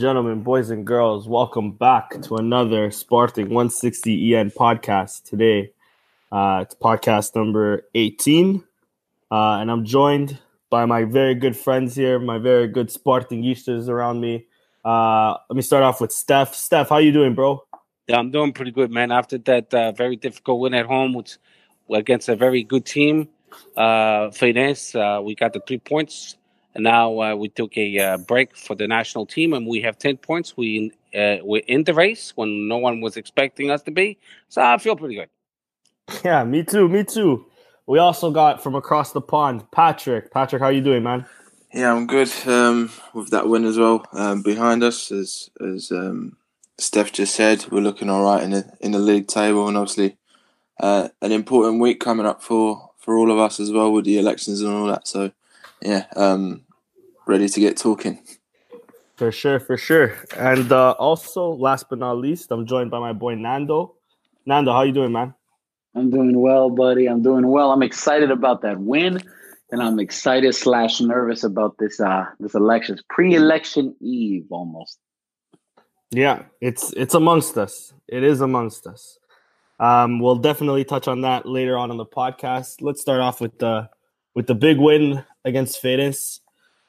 Gentlemen, boys and girls, welcome back to another Sporting 160 EN podcast. Today, uh, it's podcast number 18, uh, and I'm joined by my very good friends here, my very good Sportingistas around me. Uh, let me start off with Steph. Steph, how you doing, bro? Yeah, I'm doing pretty good, man. After that uh, very difficult win at home, which against a very good team, uh, Feirense, uh, we got the three points and now uh, we took a uh, break for the national team, and we have ten points. We uh, we're in the race when no one was expecting us to be. So I feel pretty good. Yeah, me too. Me too. We also got from across the pond, Patrick. Patrick, how you doing, man? Yeah, I'm good um, with that win as well. Um, behind us, as as um, Steph just said, we're looking all right in the in the league table, and obviously uh, an important week coming up for for all of us as well with the elections and all that. So yeah, um, ready to get talking. For sure, for sure. And uh, also, last but not least, I'm joined by my boy Nando. Nando, how you doing, man? I'm doing well, buddy. I'm doing well. I'm excited about that win, and I'm excited slash nervous about this uh this election, pre-election eve almost. Yeah, it's it's amongst us. It is amongst us. Um, we'll definitely touch on that later on in the podcast. Let's start off with the with the big win against Feirense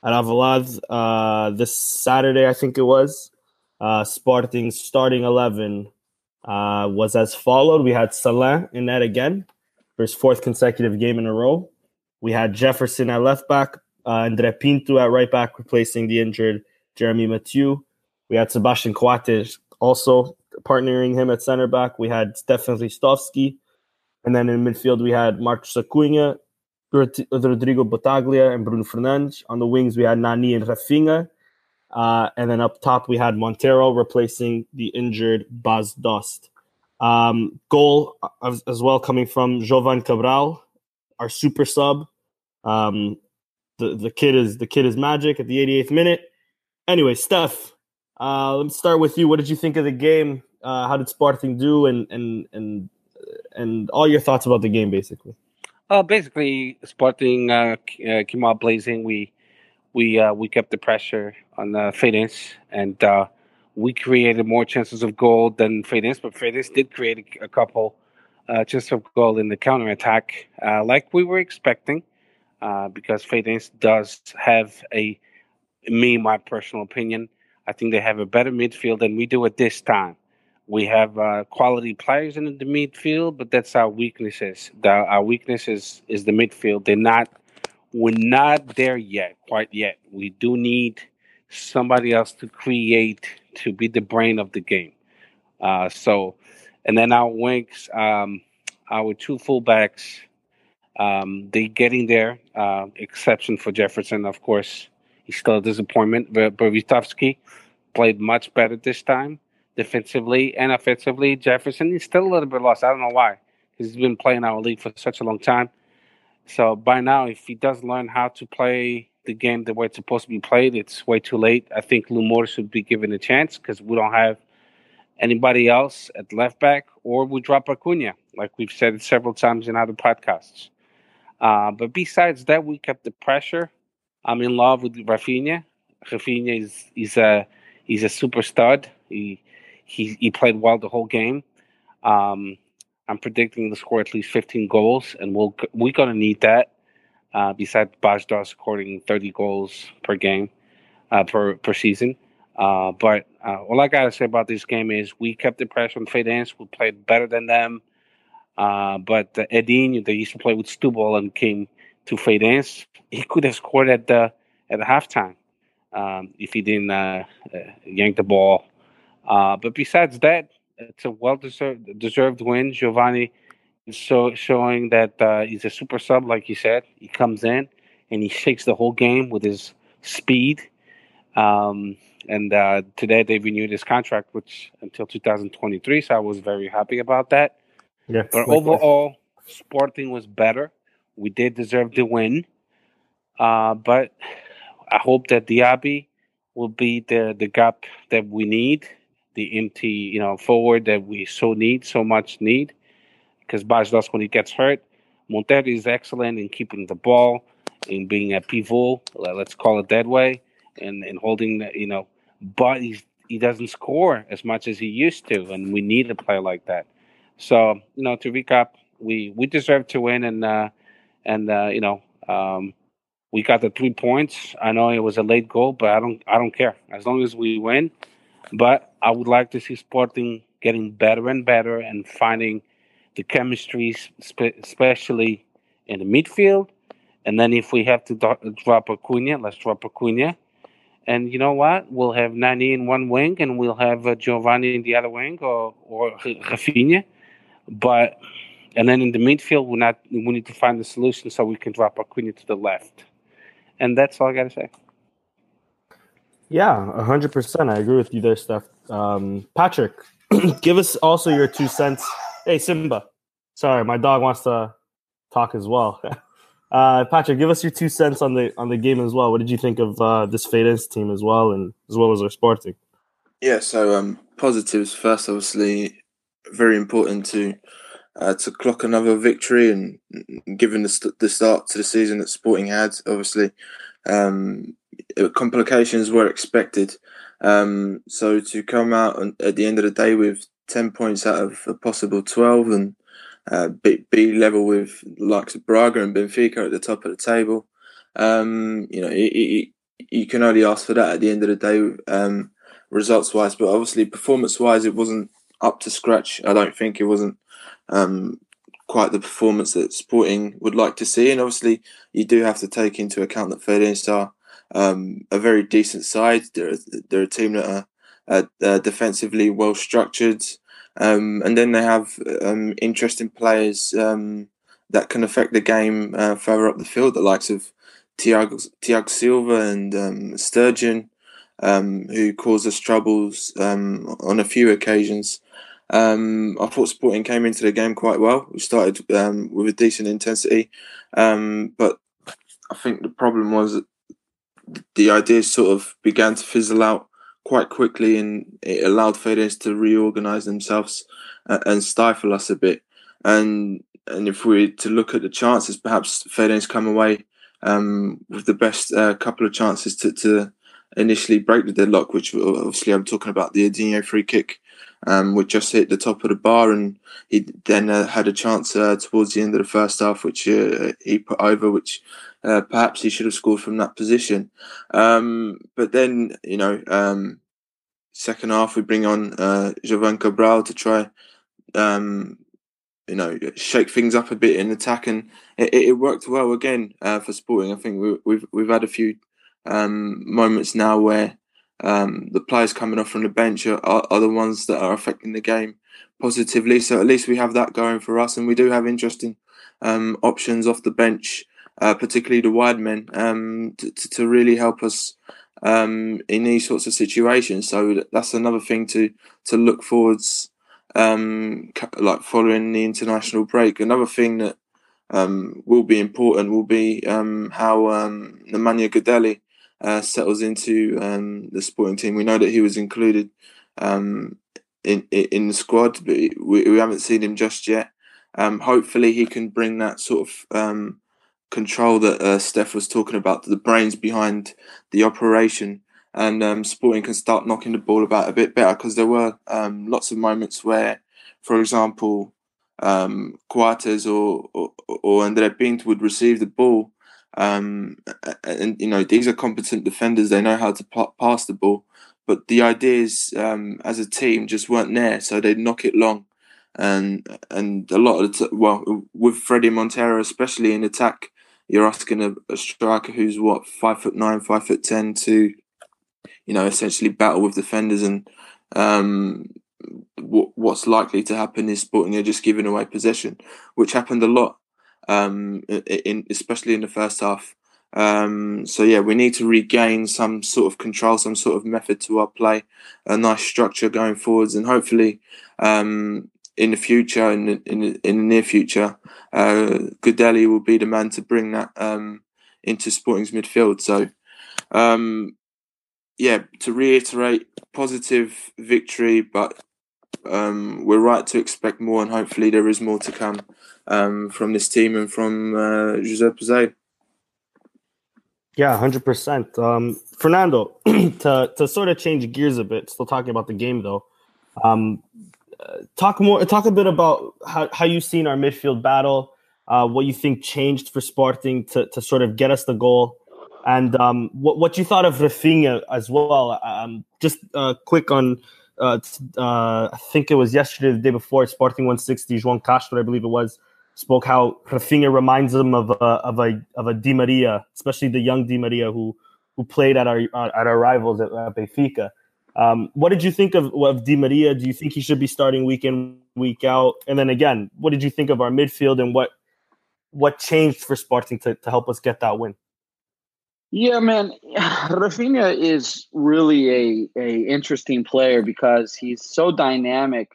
at Alvalade uh, this Saturday, I think it was. Uh, Sporting's starting 11 uh, was as followed. We had Salin in net again for his fourth consecutive game in a row. We had Jefferson at left back, uh, Andre Pinto at right back, replacing the injured Jeremy Mathieu. We had Sebastian Coates also partnering him at center back. We had Stefan Ristovski. And then in midfield, we had Marcos Acuna, Rodrigo Battaglia and Bruno Fernandes. On the wings, we had Nani and Rafinha. Uh, and then up top, we had Montero replacing the injured Bas Dost. Um, goal as, as, well coming from Jovane Cabral, our super sub. Um, the, the kid is the kid is magic at the 88th minute. Anyway, Steph, uh, let's start with you. What did you think of the game? Uh, how did Sporting do, and and and and all your thoughts about the game, basically? Uh, basically, Sporting uh, uh, came out blazing. We we uh, we kept the pressure on uh, and uh, we created more chances of goal than Feirense. But Feirense did create a, a couple uh, chances of goal in the counter attack, like we were expecting, because Feirense does have a me, my personal opinion. I think they have a better midfield than we do at this time. We have uh, quality players in the midfield, but that's our weaknesses. The, our weakness is, is the midfield. They're not. We're not there yet, quite yet. We do need somebody else to create to be the brain of the game. Uh, so, and then our wings, um, our two fullbacks, um, they getting there. Uh, exception for Jefferson, of course. He's still a disappointment. But Ristovski played much better this time defensively and offensively. Jefferson is still a little bit lost. I don't know why, he's been playing our league for such a long time. So by now, if he does learn how to play the game the way it's supposed to be played, it's way too late. I think Lou Lumor should be given a chance because we don't have anybody else at left back, or we drop Acuna, like we've said several times in other podcasts. Uh, but besides that, we kept the pressure. I'm in love with Rafinha. Rafinha is is a he's a super stud. He he he played well the whole game. Um, I'm predicting to score at least 15 goals, and we'll we're gonna need that. Uh, besides Bas Dost scoring 30 goals per game, uh, per per season. Uh, but uh, all I gotta say about this game is we kept the pressure on Feirense. We played better than them. Uh, but uh, Edinho, they used to play with Setúbal and came to Feirense. He could have scored at the at the halftime um, if he didn't uh, yank the ball uh, but besides that, it's a well deserved deserved win. Giovanni is so, showing that uh, he's a super sub, like you said. He comes in and he shakes the whole game with his speed. Um, and uh, today they renewed his contract, which until 2023. So I was very happy about that. Yeah, but overall, Sporting was better. We did deserve the win. Uh, but I hope that Diaby will be the, the gap that we need the empty, you know, forward that we so need, so much need. Because Bas Dost, when he gets hurt, Montero is excellent in keeping the ball, in being a pivot, let's call it that way, and, and holding, you know, but he's he doesn't score as much as he used to, and we need a player like that. So you know, to recap, we we deserve to win, and uh, and uh, you know, um, we got the three points. I know it was a late goal, but I don't I don't care as long as we win. But I would like to see Sporting getting better and better and finding the chemistry, especially in the midfield. And then if we have to drop Acuna, let's drop Acuna. And you know what? We'll have Nani in one wing, and we'll have uh, Giovanni in the other wing, or or Rafinha. But and then in the midfield, we're not we need to find a solution so we can drop Acuna to the left. And that's all I got to say. Yeah, hundred percent. I agree with you there, Steph. Um, Patrick, give us also your two cents. Hey, Simba. Sorry, my dog wants to talk as well. Uh, Patrick, give us your two cents on the on the game as well. What did you think of uh, this Feirense team as well, and as well as our Sporting? Yeah, so um, positives first. Obviously, very important to uh, to clock another victory, and given the, st- the start to the season that Sporting had, obviously, um, complications were expected. Um, so to come out at the end of the day with ten points out of a possible twelve, and uh, be, be, level with likes of Braga and Benfica at the top of the table. Um, you know, you can only ask for that at the end of the day, um, results wise. But obviously, performance wise, it wasn't up to scratch. I don't think it wasn't um, quite the performance that Sporting would like to see. And obviously, you do have to take into account that Feirense are um, a very decent side. They're, they're a team that are defensively well structured. Um, and then they have um, interesting players um, that can affect the game uh, further up the field, the likes of Tiago, Tiago Silva and um, Sturgeon, um, who caused us troubles um, on a few occasions. I thought Sporting came into the game quite well. We started with a decent intensity, but I think the problem was the ideas sort of began to fizzle out quite quickly, and it allowed Feirense to reorganize themselves uh, and stifle us a bit. And and if we to look at the chances, perhaps Feirense come away um, with the best uh, couple of chances to, to initially break the deadlock, which obviously I'm talking about the Edinho free kick, um, which just hit the top of the bar, and he then uh, had a chance uh, towards the end of the first half, which uh, he put over, which uh, perhaps he should have scored from that position. Um, but then, you know, um, second half we bring on uh, Jovane Cabral to try, um, you know, shake things up a bit in attack, and it, it worked well again uh, for Sporting. I think we, we've we've had a few um, moments now where um, the players coming off from the bench are, are, the ones that are affecting the game positively. So at least we have that going for us, and we do have interesting um, options off the bench uh, particularly the wide men, um, to, to, really help us um, in these sorts of situations. So that's another thing to to look forwards, um, like following the international break. Another thing that um, will be important will be um, how um, Nemanja Gudelj uh, settles into um, the sporting team. We know that he was included um, in in the squad, but we, we haven't seen him just yet. Um, hopefully, he can bring that sort of um, control that uh, Steph was talking about, the brains behind the operation, and um, Sporting can start knocking the ball about a bit better because there were um, lots of moments where, for example, um, Coates or, or, or Andre Pinto would receive the ball. Um, and, you know, these are competent defenders, they know how to pass the ball. But the ideas um, as a team just weren't there, so they'd knock it long and and a lot of t- well with Fredy Montero especially in attack you're asking a, a striker who's what five foot nine, five foot ten to, you know, essentially battle with defenders and um, what, what's likely to happen is Sporting are just giving away possession, which happened a lot, um, in especially in the first half. Um, so yeah, we need to regain some sort of control, some sort of method to our play, a nice structure going forwards, and hopefully, um, in the future, in the, in the, in the near future, uh, Gudelj will be the man to bring that um, into Sporting's midfield. So, um, yeah, to reiterate, positive victory, but um, we're right to expect more, and hopefully there is more to come um, from this team and from uh, Zay. Yeah, hundred percent. Um, Fernando, to to sort of change gears a bit, still talking about the game though. Um, talk more. Talk a bit about how how you've seen our midfield battle. Uh, what you think changed for Sporting to to sort of get us the goal, and um, what what you thought of Rafinha as well. Um, just uh, quick on. Uh, uh, I think it was yesterday, the day before, Sporting 160, João Castro, I believe it was, spoke how Rafinha reminds him of a of a of a Di Maria, especially the young Di Maria who who played at our at our rivals at, at Benfica. Um, what did you think of, of Di Maria? Do you think he should be starting week in week out? And then again, what did you think of our midfield and what what changed for Sporting to, to help us get that win? Yeah, man, Rafinha is really a a interesting player because he's so dynamic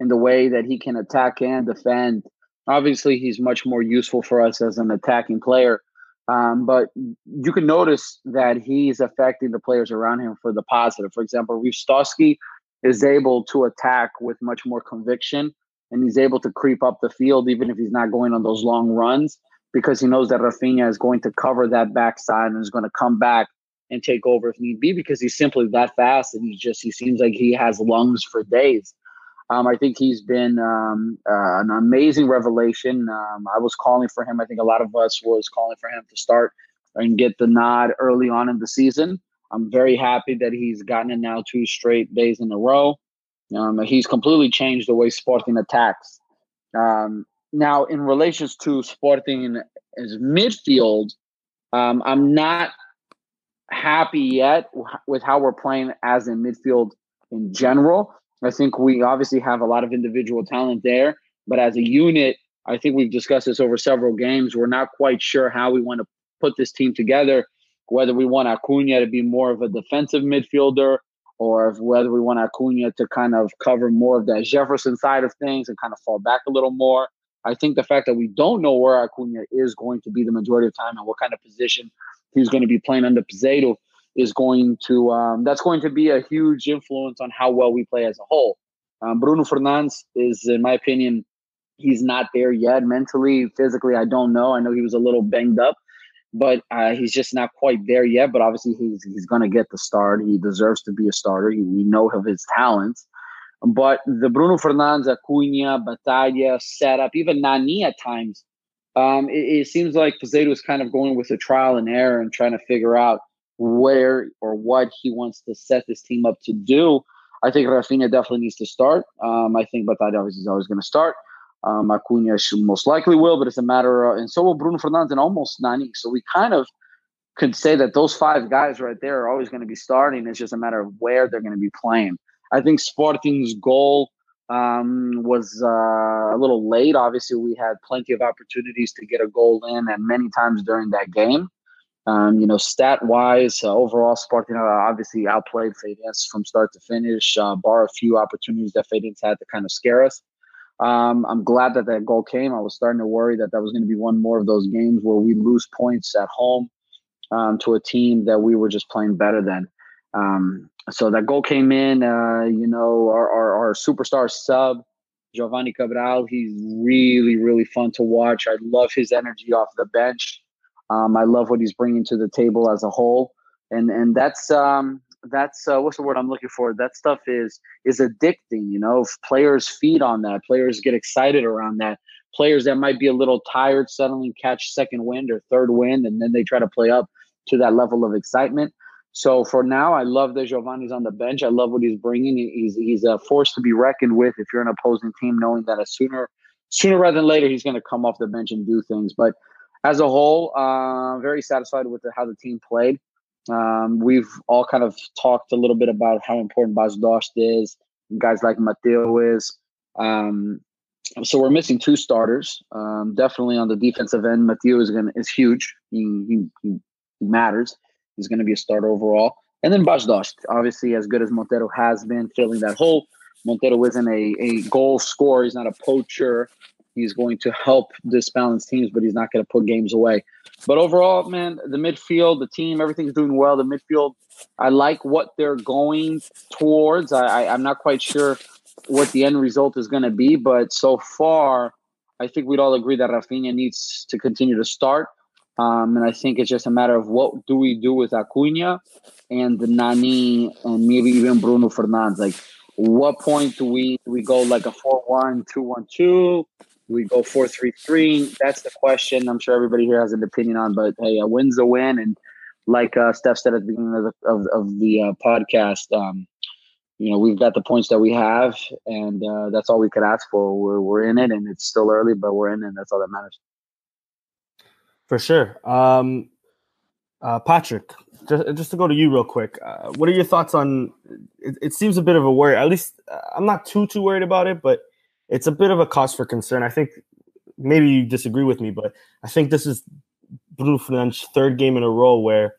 in the way that he can attack and defend Obviously, he's much more useful for us as an attacking player. Um, but you can notice that he's affecting the players around him for the positive. For example, Ristovski is able to attack with much more conviction and he's able to creep up the field even if he's not going on those long runs because he knows that Rafinha is going to cover that backside and is going to come back and take over if need be because he's simply that fast and he just he seems like he has lungs for days. Um, I think he's been um, uh, an amazing revelation. Um, I was calling for him. I think a lot of us was calling for him to start and get the nod early on in the season. I'm very happy that he's gotten it now two straight days in a row. Um, he's completely changed the way Sporting attacks. Um, now, in relations to Sporting as midfield, um, I'm not happy yet with how we're playing as in midfield in general. I think we obviously have a lot of individual talent there, but as a unit, I think we've discussed this over several games. We're not quite sure how we want to put this team together, whether we want Acuna to be more of a defensive midfielder or whether we want Acuna to kind of cover more of that Jefferson side of things and kind of fall back a little more. I think the fact that we don't know where Acuna is going to be the majority of time and what kind of position he's going to be playing under Peseiro is going to um, that's going to be a huge influence on how well we play as a whole. Um, Bruno Fernandes is, in my opinion, he's not there yet mentally, physically. I don't know. I know he was a little banged up, but uh, he's just not quite there yet. But obviously, he's he's going to get the start. He deserves to be a starter. We know of his talents. But the Bruno Fernandes, Acuna, Battaglia setup, even Nani at times, um, it, it, seems like Peseiro is kind of going with a trial and error and trying to figure out where or what he wants to set this team up to do. I think Rafinha definitely needs to start. Um, I think Battaglia is always going to start. Um, Acuna most likely will, but it's a matter of, and so will Bruno Fernandes and almost Nani. So we kind of could say that those five guys right there are always going to be starting. It's just a matter of where they're going to be playing. I think Sporting's goal um, was uh, a little late. Obviously, we had plenty of opportunities to get a goal in, and many times during that game. Um, you know, stat wise, uh, overall, Sporting uh, obviously outplayed Feirense from start to finish, uh, bar a few opportunities that Feirense had to kind of scare us. Um, I'm glad that that goal came. I was starting to worry that that was going to be one more of those games where we lose points at home um, to a team that we were just playing better than. Um, so that goal came in. Uh, you know, our, our, our superstar sub, Giovanni Cabral, he's really, really fun to watch. I love his energy off the bench. Um, I love what he's bringing to the table as a whole, and and that's um, that's uh, what's the word I'm looking for? That stuff is is addicting. You know, players feed on that. Players get excited around that. Players that might be a little tired suddenly catch second wind or third wind, and then they try to play up to that level of excitement. So for now, I love that Giovanni's on the bench. I love what he's bringing. He's he's a force to be reckoned with if you're an opposing team, knowing that as sooner sooner rather than later he's going to come off the bench and do things. But as a whole, uh, very satisfied with the, how the team played. Um, we've all kind of talked a little bit about how important Bas Dost is, guys like Mathieu is. Um, so we're missing two starters. Um, definitely on the defensive end, Mathieu is going is huge. He, he, he matters. He's going to be a starter overall. And then Bas Dost, obviously, as good as Montero has been filling that hole. Montero isn't a, a goal scorer. He's not a poacher. He's going to help disbalance teams, but he's not going to put games away. But overall, man, the midfield, the team, everything's doing well. The midfield, I like what they're going towards. I, I, I'm not quite sure what the end result is going to be, but so far, I think we'd all agree that Rafinha needs to continue to start. Um, and I think it's just a matter of what do we do with Acuna and Nani and maybe even Bruno Fernandes. Like, what point do we do we go like a 4-1, 2-1-2? We go 4-3-3? That's the question. I'm sure everybody here has an opinion on, but hey, a win's a win. And like uh, Steph said at the beginning of the, of, of the uh, podcast, um, you know, we've got the points that we have, and uh, that's all we could ask for. We're, we're in it, and it's still early, but we're in it, and that's all that matters. For sure. Um, uh, Patrick, just, just to go to you real quick, uh, what are your thoughts on? It, it, seems a bit of a worry. At least uh, I'm not too too worried about it, but it's a bit of a cause for concern. I think maybe you disagree with me, but I think this is Bruno Fernandes' third game in a row where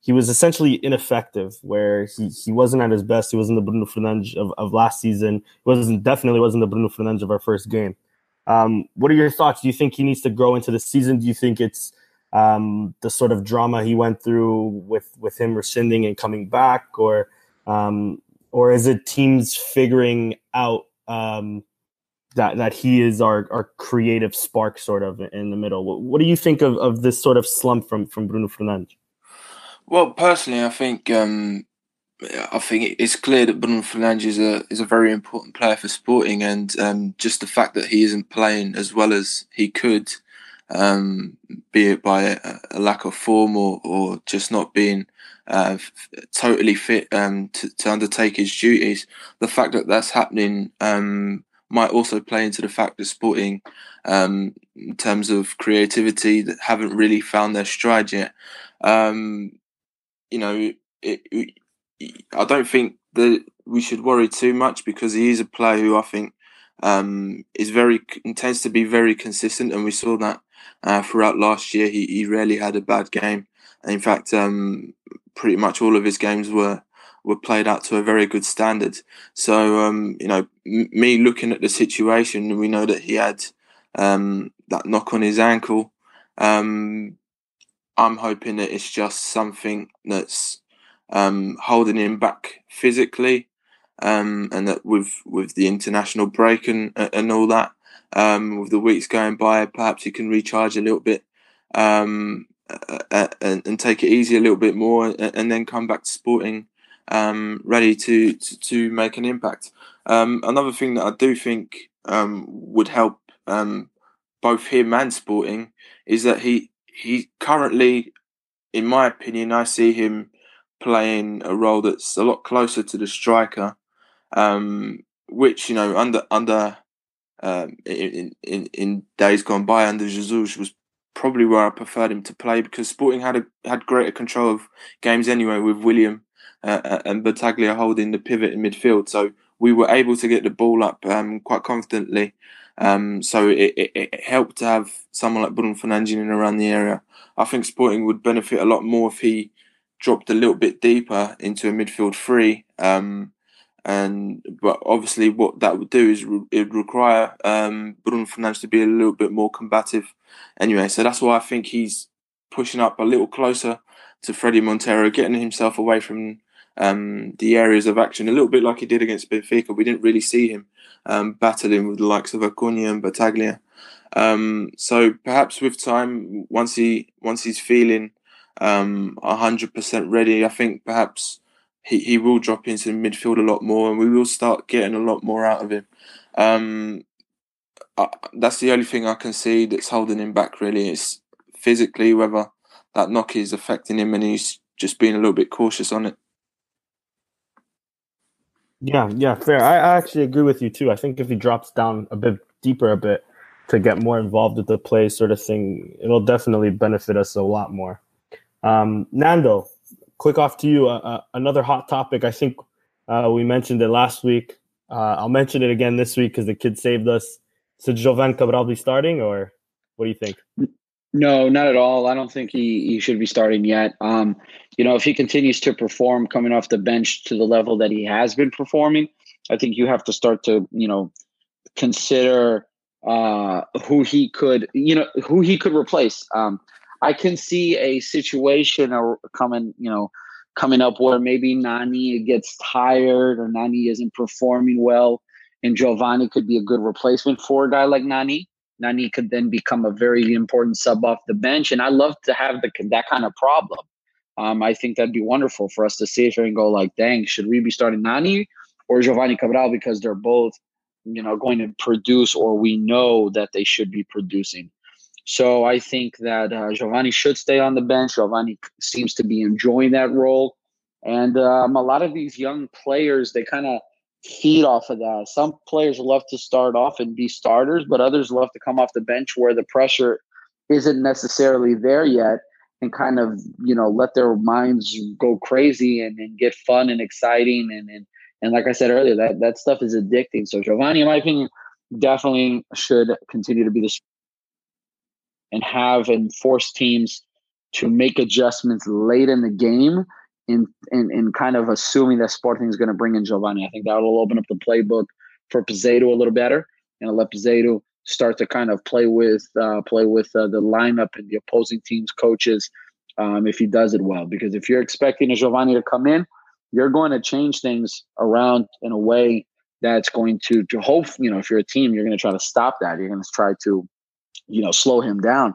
he was essentially ineffective, where he, he wasn't at his best. He wasn't the Bruno Fernandes of, of last season. He wasn't definitely wasn't the Bruno Fernandes of our first game. Um, what are your thoughts? Do you think he needs to grow into the season? Do you think it's um, the sort of drama he went through with with him rescinding and coming back, or um, or is it teams figuring out um, that that he is our, our creative spark sort of in the middle? What, what do you think of, of this sort of slump from from Bruno Fernandes? Well, personally, I think um, I think it's clear that Bruno Fernandes is a is a very important player for Sporting, and um, just the fact that he isn't playing as well as he could, um, be it by a, a, lack of form or or just not being uh, f- totally fit um, to, to undertake his duties, the fact that that's happening um, might also play into the fact that Sporting, um, in terms of creativity, that haven't really found their stride yet. Um, you know, it, it, I don't think that we should worry too much because he is a player who I think um, is very intends to be very consistent, and we saw that uh, throughout last year. He he rarely had a bad game. In fact, um, pretty much all of his games were were played out to a very good standard. So um, you know, m- me looking at the situation, we know that he had um, that knock on his ankle. Um, I'm hoping that it's just something that's um, holding him back physically, um, and that with with the international break and and all that, um, with the weeks going by, perhaps he can recharge a little bit um, uh, and, and take it easy a little bit more, and, then come back to sporting um, ready to, to, to make an impact. Um, another thing that I do think would help both him and sporting is that he he currently, in my opinion, I see him playing a role that's a lot closer to the striker, um, which you know under under um, in, in in days gone by under Jesus was probably where I preferred him to play because Sporting had a, had greater control of games anyway with William uh, uh and Battaglia holding the pivot in midfield, so we were able to get the ball up um, quite confidently. Um, so it, it, it, helped to have someone like Bruno Fernandes in around the area. I think Sporting would benefit a lot more if he dropped a little bit deeper into a midfield three. Um, and but obviously, what that would do is it would require um, Bruno Fernandes to be a little bit more combative. Anyway, so that's why I think he's pushing up a little closer to Fredy Montero, getting himself away from um, the areas of action, a little bit like he did against Benfica. We didn't really see him um, battling with the likes of Acuna and Battaglia. Um, so perhaps with time, once he once he's feeling um, hundred percent ready, I think perhaps he, he will drop into the midfield a lot more, and we will start getting a lot more out of him. Um, I, that's the only thing I can see that's holding him back. Really, is physically whether that knock is affecting him, and he's just being a little bit cautious on it. Yeah, yeah, fair. I, I actually agree with you too. I think if he drops down a bit deeper, a bit to get more involved with the play, sort of thing, it'll definitely benefit us a lot more. Um, Nando, quick off to you. Uh, uh, another hot topic. I think uh, we mentioned it last week. Uh, I'll mention it again this week because the kid saved us. So Jovane Cabral be starting, or what do you think? No, not at all. I don't think he, he should be starting yet. Um, you know, if he continues to perform coming off the bench to the level that he has been performing, I think you have to start to, you know, consider uh, who he could, you know, who he could replace. Um, I can see a situation or coming, you know, coming up where maybe Nani gets tired or Nani isn't performing well, and Giovanni could be a good replacement for a guy like Nani. Nani could then become a very important sub off the bench. And I love to have the, that kind of problem. Um, I think that'd be wonderful for us to sit here and go like, dang, should we be starting Nani or Giovanni Cabral because they're both, you know, going to produce or we know that they should be producing. So I think that uh, Giovanni should stay on the bench. Giovanni seems to be enjoying that role. And um, a lot of these young players, they kind of feed off of that. Some players love to start off and be starters, but others love to come off the bench where the pressure isn't necessarily there yet and kind of, you know, let their minds go crazy and, and get fun and exciting. And, and, and like I said earlier, that, that stuff is addicting. So Giovanni, in my opinion, definitely should continue to be the and have and force teams to make adjustments late in the game in in, in kind of assuming that Sporting is going to bring in Giovanni. I think that will open up the playbook for Peseiro a little better and let Peseiro start to kind of play with uh, play with uh, the lineup and the opposing team's coaches um, if he does it well. Because if you're expecting a Giovanni to come in, you're going to change things around in a way that's going to to hope you know if you're a team you're going to try to stop that you're going to try to you know slow him down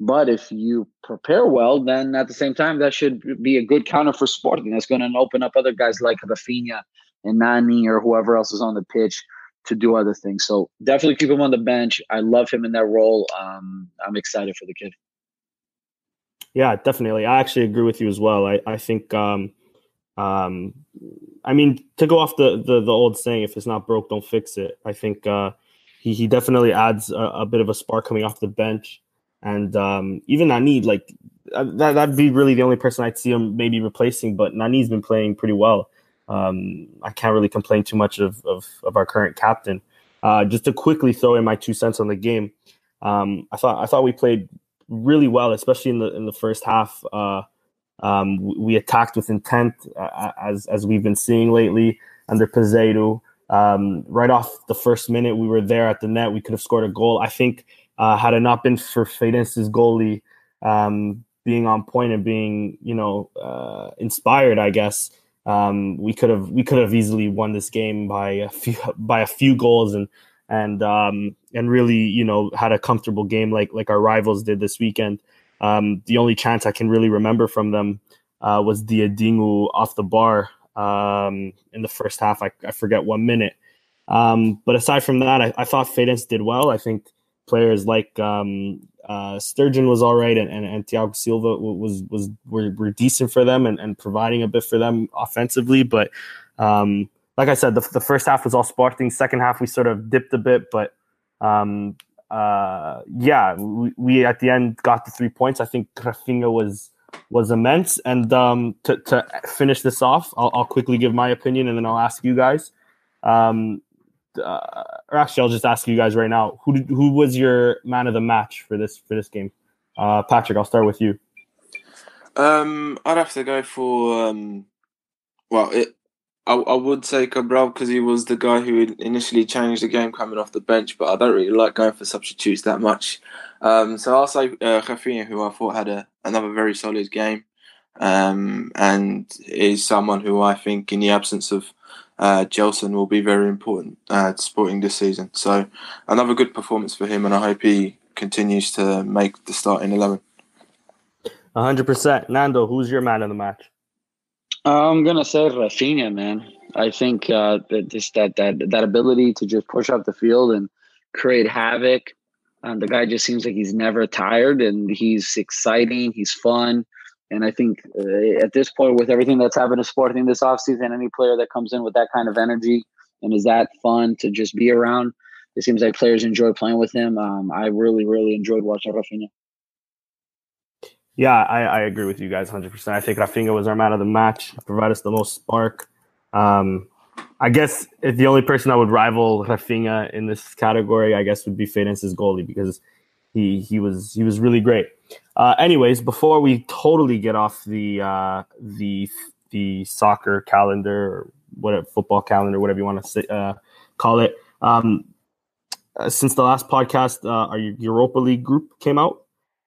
but if you prepare well, then at the same time, that should be a good counter for Sporting. That's going to open up other guys like Rafinha and Nani or whoever else is on the pitch to do other things. So definitely keep him on the bench. I love him in that role. Um, I'm excited for the kid. Yeah, definitely. I actually agree with you as well. I, I think, um, um, I mean, to go off the, the, the old saying, if it's not broke, don't fix it. I think uh, he, he definitely adds a, a bit of a spark coming off the bench. And um, even Nani, like uh, that, that'd be really the only person I'd see him maybe replacing. But Nani's been playing pretty well. Um, I can't really complain too much of, of, of our current captain. Uh, just to quickly throw in my two cents on the game, um, I thought I thought we played really well, especially in the in the first half. Uh, um, we attacked with intent, uh, as as we've been seeing lately under Peseiro. Um, right off the first minute, we were there at the net. We could have scored a goal. I think uh, had it not been for Feirense's goalie um, being on point and being, you know, uh, inspired, I guess um, we could have we could have easily won this game by a few by a few goals and and um, and really, you know, had a comfortable game like like our rivals did this weekend. Um, the only chance I can really remember from them uh, was the Edinho off the bar um, in the first half. I, I forget one minute. Um, but aside from that, I, I thought Feirense did well. I think players like um, uh, Sturgeon was all right, and, and, and Thiago Silva was was were, were decent for them and, and providing a bit for them offensively. But um, like I said, the, the first half was all Sporting. Second half we sort of dipped a bit, but um, uh, yeah, we, we, at the end got the three points. I think Rafinha was was immense. And um, to to finish this off, I'll, I'll quickly give my opinion, and then I'll ask you guys. Um, uh, or actually, I'll just ask you guys right now who did, who was your man of the match for this for this game? Uh, Patrick, I'll start with you. Um, I'd have to go for um, well, it. I, I would say Cabral because he was the guy who initially changed the game coming off the bench, but I don't really like going for substitutes that much. Um, so I'll say uh, who I thought had a, another very solid game, um, and is someone who I think, in the absence of uh, Gelson will be very important uh, Sporting this season. So another good performance for him, and I hope he continues to make the starting eleven. hundred percent, Nando. Who's your man of the match? I'm gonna say Rafinha, man. I think uh, that just that that that ability to just push up the field and create havoc. Um, the guy just seems like he's never tired, and he's exciting. He's fun. And I think uh, at this point, with everything that's happened to Sporting this offseason, any player that comes in with that kind of energy and is that fun to just be around, it seems like players enjoy playing with him. Um, I really, really enjoyed watching Rafinha. Yeah, I, I, agree with you guys 100%. I think Rafinha was our man of the match, provided us the most spark. Um, I guess if the only person that would rival Rafinha in this category, I guess, would be Feirense's goalie because he he was he was really great. Uh, anyways, before we totally get off the uh, the the soccer calendar or whatever football calendar, whatever you want to say, uh, call it, um, uh, since the last podcast, uh, our Europa League group came out.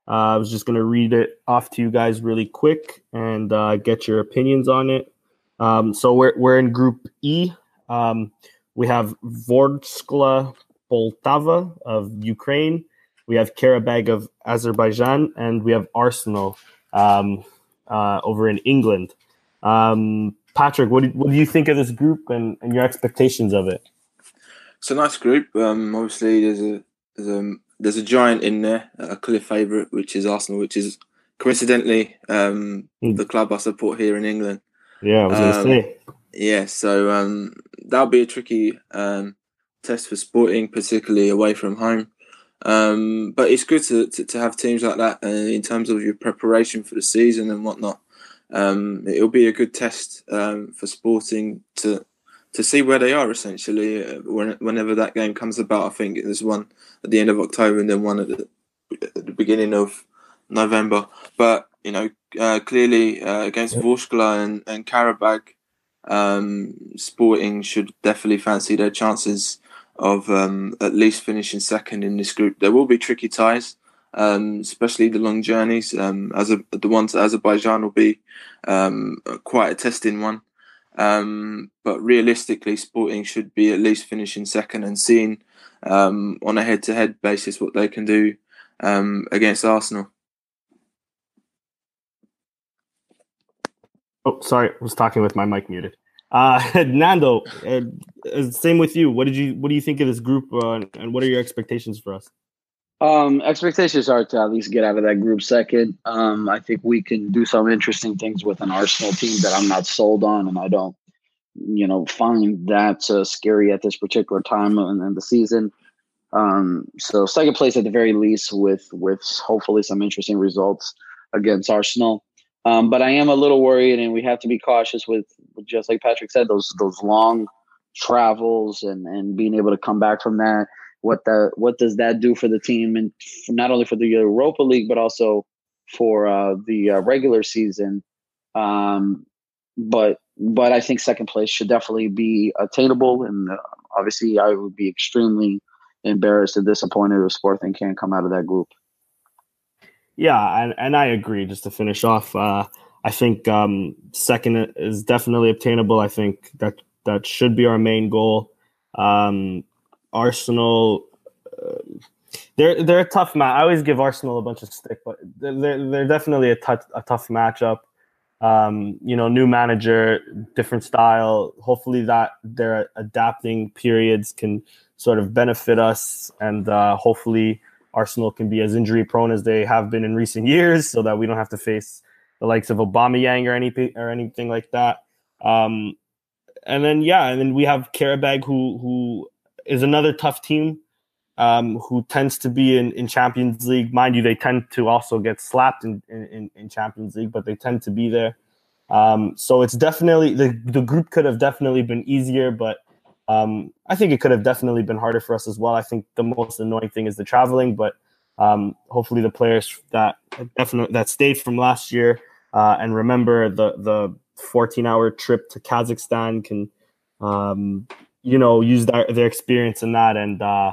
Uh, I was just going to read it off to you guys really quick and get your opinions on it. Um, so we're we're in Group E. Um, we have Vorskla Poltava of Ukraine we have Karabag of Azerbaijan, and we have Arsenal um, uh, over in England. Um, Patrick, what do, what do you think of this group and, and your expectations of it? It's a nice group. Um, obviously, there's a there's a there's a giant in there, a clear favourite, which is Arsenal, which is coincidentally um, mm. the club I support here in England. Yeah, I was going to um, say. Yeah, so um, that'll be a tricky um, test for Sporting, particularly away from home. Um, but it's good to, to, to, have teams like that uh, in terms of your preparation for the season and whatnot. Um, it'll be a good test um, for Sporting to to see where they are essentially uh, when, whenever that game comes about. I think there's one at the end of October and then one at the, at the beginning of November. But you know, uh, clearly uh, against Vorskla and, and Karabag, um, Sporting should definitely fancy their chances of um, at least finishing second in this group. There will be tricky ties, um, especially the long journeys. Um, as a, the ones to Azerbaijan will be um, quite a testing one. Um, but realistically, Sporting should be at least finishing second and seeing um, on a head-to-head basis what they can do against Arsenal. Oh, sorry, I was talking with my mic muted. Uh, Nando, uh, same with you. What did you What do you think of this group, uh, and what are your expectations for us? Um, expectations are to at least get out of that group second. Um, I think we can do some interesting things with an Arsenal team that I'm not sold on, and I don't, you know, find that uh, scary at this particular time in, in the season. Um, so second place at the very least, with with hopefully some interesting results against Arsenal. Um, but I am a little worried, and we have to be cautious with, just like Patrick said, those those long travels and and being able to come back from that. What the what does that do for the team, and not only for the Europa League, but also for uh, the uh, regular season. Um, but but I think second place should definitely be attainable, and uh, obviously I would be extremely embarrassed and disappointed if Sporting can't come out of that group. Yeah, and, and I agree. Just to finish off, uh, I think um, second is definitely obtainable. I think that that should be our main goal. Um, Arsenal, uh, they're they're a tough match. I always give Arsenal a bunch of stick, but they're they're definitely a tough a tough matchup. Um, you know, new manager, different style. Hopefully, that their adapting periods can sort of benefit us, and uh, hopefully Arsenal can be as injury prone as they have been in recent years, so that we don't have to face the likes of Aubameyang or anything or anything like that. Um, and then yeah, and then we have Karabag, who who is another tough team, um, who tends to be in, in Champions League. Mind you, they tend to also get slapped in, in, in Champions League, but they tend to be there. Um, so it's definitely the the group could have definitely been easier, but um, I think it could have definitely been harder for us as well. I think the most annoying thing is the traveling, but um, hopefully the players that definitely that stayed from last year uh, and remember the the 14 hour trip to Kazakhstan can um, you know use their, their experience in that and uh,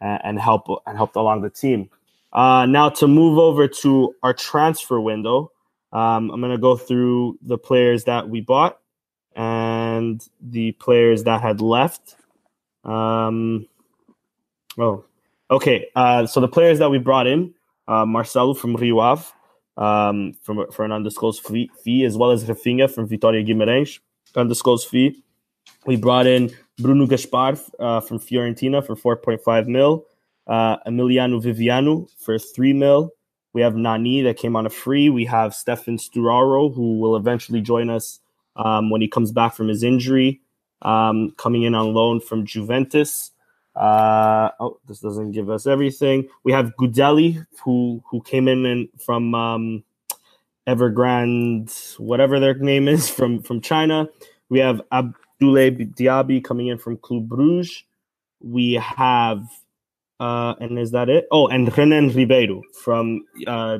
and help and help along the team. Uh, now to move over to our transfer window, um, I'm going to go through the players that we bought and the players that had left. Um, oh, okay. Uh, so the players that we brought in, uh, Marcelo from Rio Ave, um, from for an undisclosed fee, fee, as well as Rafinha from Vitória Guimarães, undisclosed fee. We brought in Bruno Gaspar uh, from Fiorentina for 4.5 mil, uh, Emiliano Viviano for 3 mil. We have Nani that came on a free. We have Stefan Sturaro, who will eventually join us um, when he comes back from his injury, um, coming in on loan from Juventus. Uh, oh, this doesn't give us everything. We have Gudelj, who who came in and from um, Evergrande, whatever their name is, from from China. We have Abdoulaye Diaby coming in from Club Bruges. We have, uh, and is that it? Oh, and Renan Ribeiro from uh.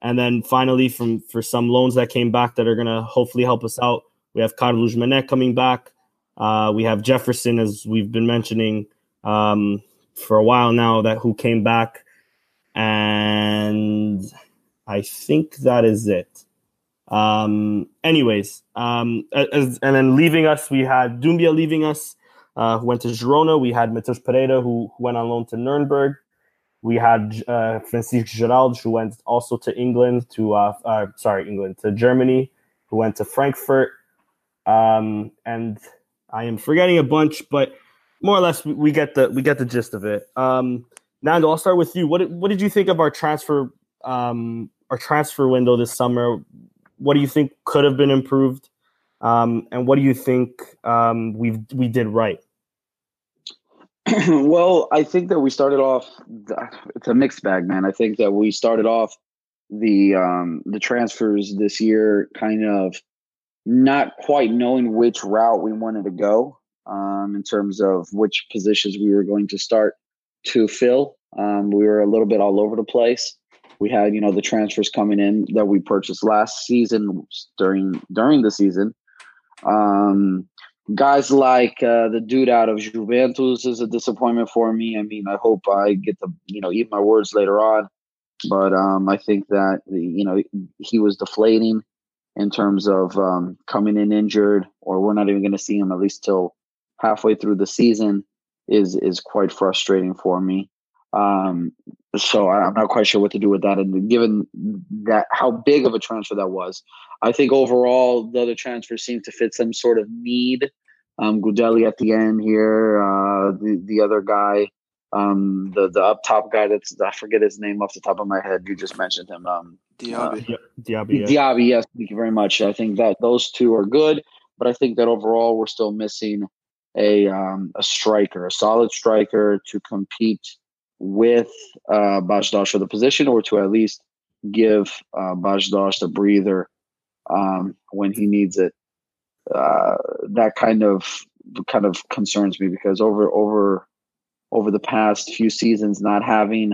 And then finally, from for some loans that came back that are going to hopefully help us out, we have Carlos Mané coming back. Uh, we have Jefferson, as we've been mentioning um, for a while now, that who came back, and I think that is it. Um, anyways, um, as, and then leaving us, we had Doumbia leaving us, uh, who went to Girona. We had Matheus Pereira, who, who went on loan to Nuremberg. We had uh, Francisco Gerald, who went also to England, to uh, uh, sorry, England to Germany, who went to Frankfurt, um, and I am forgetting a bunch, but more or less we get the we get the gist of it. Um, Nando, I'll start with you. What what did you think of our transfer um, our transfer window this summer? What do you think could have been improved, um, and what do you think um, we we did right? well, I think that we started off. It's a mixed bag, man. I think that we started off the um, the transfers this year kind of not quite knowing which route we wanted to go um, in terms of which positions we were going to start to fill. Um, we were a little bit all over the place. We had, you know, the transfers coming in that we purchased last season during during the season. Um, guys like uh, the dude out of Juventus is a disappointment for me. I mean, I hope I get to, you know, eat my words later on. But um, I think that you know he was deflating in terms of um, coming in injured, or we're not even going to see him at least till halfway through the season. Is is quite frustrating for me. Um, so I'm not quite sure what to do with that. And given that how big of a transfer that was, I think overall the other transfers seem to fit some sort of need. Um, Gudelj at the end here, uh, the the other guy um, the the up top guy that's I forget his name off the top of my head. You just mentioned him. Um, Diaby. Uh, Diaby. Yeah. Diaby. Yes, thank you very much. I think that those two are good, but I think that overall we're still missing a um, a striker, a solid striker to compete with uh, for the position, or to at least give uh, Bas Dost the breather um, when he needs it. Uh, that kind of kind of concerns me because over over over the past few seasons, not having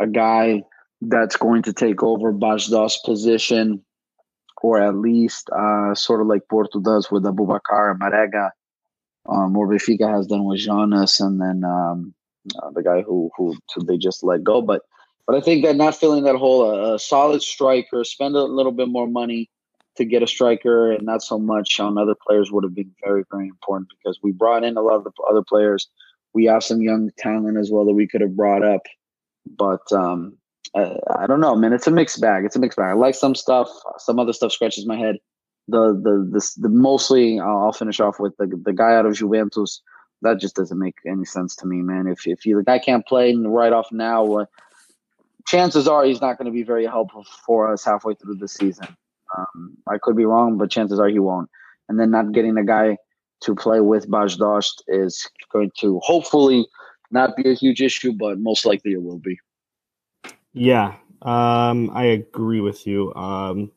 a guy that's going to take over Bas Dost's position, or at least uh, sort of like Porto does with Aboubakar and Marega, um, or Benfica has done with Jonas, and then um, uh, the guy who who they just let go. But but I think that not filling that hole, a, a solid striker, spend a little bit more money to get a striker, and not so much on other players would have been very very important because we brought in a lot of the other players we have some young talent as well that we could have brought up. But um, I, I, don't know, man. It's a mixed bag. It's a mixed bag. I like some stuff. Some other stuff scratches my head. The the the, the mostly I'll finish off with the the guy out of Juventus. That just doesn't make any sense to me, man. If if you, the guy can't play right off now, uh, chances are he's not going to be very helpful for us halfway through the season. Um, I could be wrong, but chances are he won't. And then not getting a guy to play with Bas Dost is going to hopefully not be a huge issue, but most likely it will be. Yeah, um, I agree with you. Um,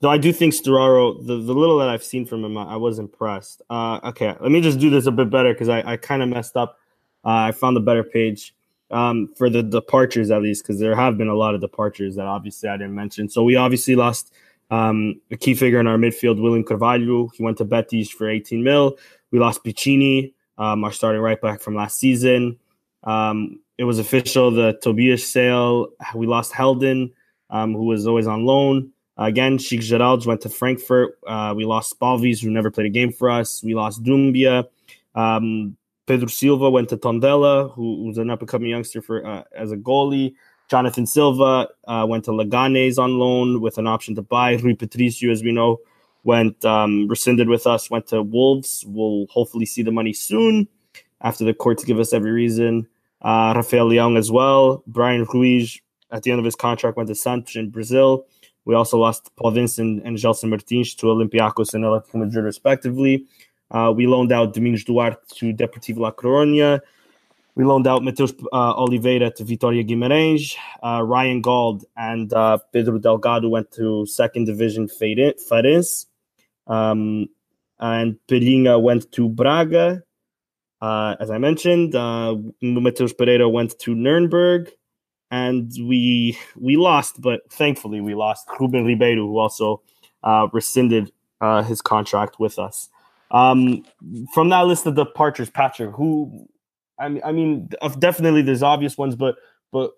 though I do think Sturaro, the, the little that I've seen from him, I, I was impressed. Uh, okay, let me just do this a bit better because I, I kind of messed up. Uh, I found a better page um, for the departures, at least, because there have been a lot of departures that obviously I didn't mention. So we obviously lost um, a key figure in our midfield, William Carvalho. He went to Betis for 18 mil. We lost Piccini, um, our starting right back from last season. Um, it was official the Tobias sale. We lost Heldon, um, who was always on loan. Again, Chico Geraldes went to Frankfurt. Uh, we lost Spalvis, who never played a game for us. We lost Doumbia. Um, Pedro Silva went to Tondela, who was an up and coming youngster for uh, as a goalie. Jonathan Silva uh, went to Leganes on loan with an option to buy. Rui Patricio, as we know, went um, rescinded with us, went to Wolves. We'll hopefully see the money soon after the courts give us every reason. Uh, Rafael Leão as well. Bryan Ruiz at the end of his contract went to Santos in Brazil. We also lost Podence and Gelson Martins to Olympiacos and Atletico Madrid, respectively. Uh, we loaned out Domingos Duarte to Deportivo La Coruña. We loaned out Mateus uh, Oliveira to Vitoria Guimarães. Uh, Ryan Gauld and uh, Pedro Delgado went to second division Farense. Um, and Palhinha went to Braga. Uh, as I mentioned, uh, Matheus Pereira went to Nuremberg. And we we lost, but thankfully we lost Ruben Ribeiro, who also uh, rescinded uh, his contract with us. Um, from that list of departures, Patrick, who I mean, I mean, definitely there's obvious ones, but but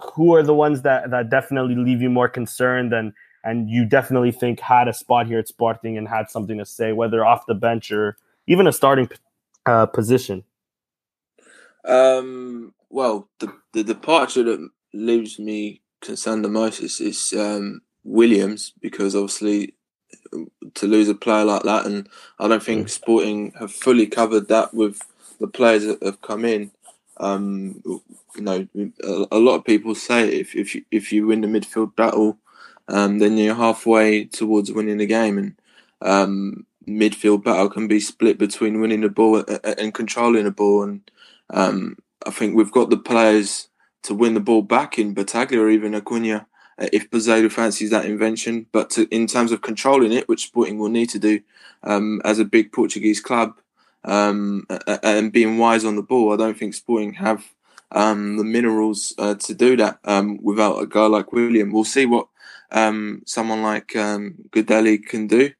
who are the ones that that definitely leave you more concerned and and you definitely think had a spot here at Sporting and had something to say, whether off the bench or even a starting uh, position? Um, well, the the departure that leaves me concerned the most is, is um, Williams because obviously to lose a player like that, and I don't think Sporting have fully covered that with the players that have come in. Um, you know, a, a, lot of people say if if you, if you win the midfield battle, um, then you're halfway towards winning the game, and um, midfield battle can be split between winning the ball and, and controlling the ball. And um, I think we've got the players to win the ball back in Battaglia or even Acuna uh, if Peseiro fancies that invention. But to, in terms of controlling it, which Sporting will need to do um, as a big Portuguese club um, and being wise on the ball, I don't think Sporting have um, the minerals uh, to do that um, without a guy like William. We'll see what um, someone like um, can do.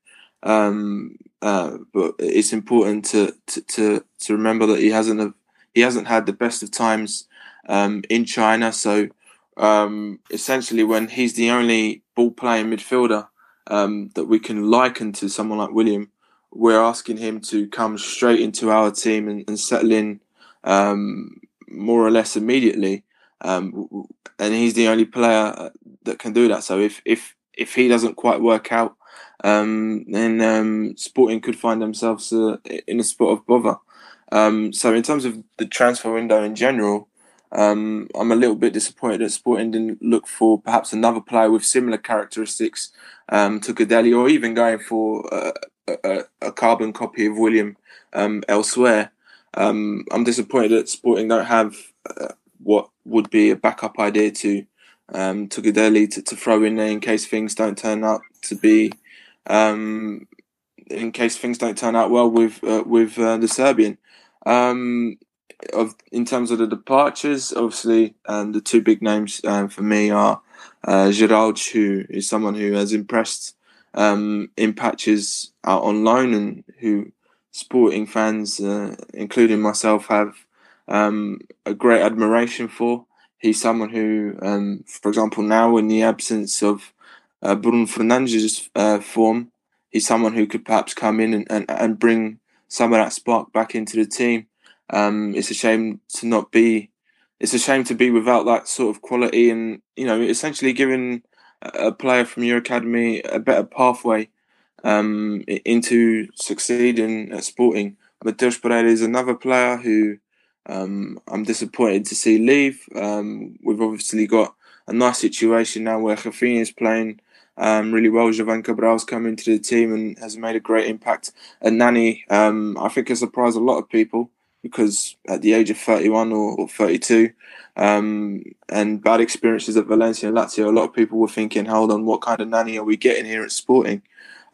Um, uh, but it's important to, to, to to remember that he hasn't he hasn't had the best of times um, in China. So um, essentially, when he's the only ball playing midfielder um, that we can liken to someone like William, we're asking him to come straight into our team and, and settle in um, more or less immediately. Um, and he's the only player uh, that can do that. So if if if he doesn't quite work out, um, then um, Sporting could find themselves uh, in a spot of bother. Um, so in terms of the transfer window in general, um, I'm a little bit disappointed that Sporting didn't look for perhaps another player with similar characteristics um, to Gudelj, or even going for a, a, a carbon copy of William um, elsewhere. Um, I'm disappointed that Sporting don't have uh, what would be a backup idea to um, to to, to throw in there in case things don't turn out to be um, in case things don't turn out well with uh, with uh, the Serbian. Um, of in terms of the departures, obviously, um, the two big names um, for me are uh, who is someone who has impressed um, in patches out on loan and who sporting fans, uh, including myself, have um, a great admiration for. He's someone who, um, for example, now in the absence of uh, Bruno Fernandes' uh, form, he's someone who could perhaps come in and, and, and bring some of that spark back into the team. Um, it's a shame to not be. It's a shame to be without that sort of quality, and you know, essentially giving a player from your academy a better pathway um, into succeeding at Sporting. Matheus Pereira is another player who um, I'm disappointed to see leave. Um, we've obviously got a nice situation now where Rafinha is playing um, really well. Jovane Cabral's come into the team and has made a great impact. And Nani, um, I think, has surprised a lot of people because at the age of 31 or, or 32 um, and bad experiences at Valencia and Lazio, a lot of people were thinking, hold on, what kind of Nani are we getting here at Sporting?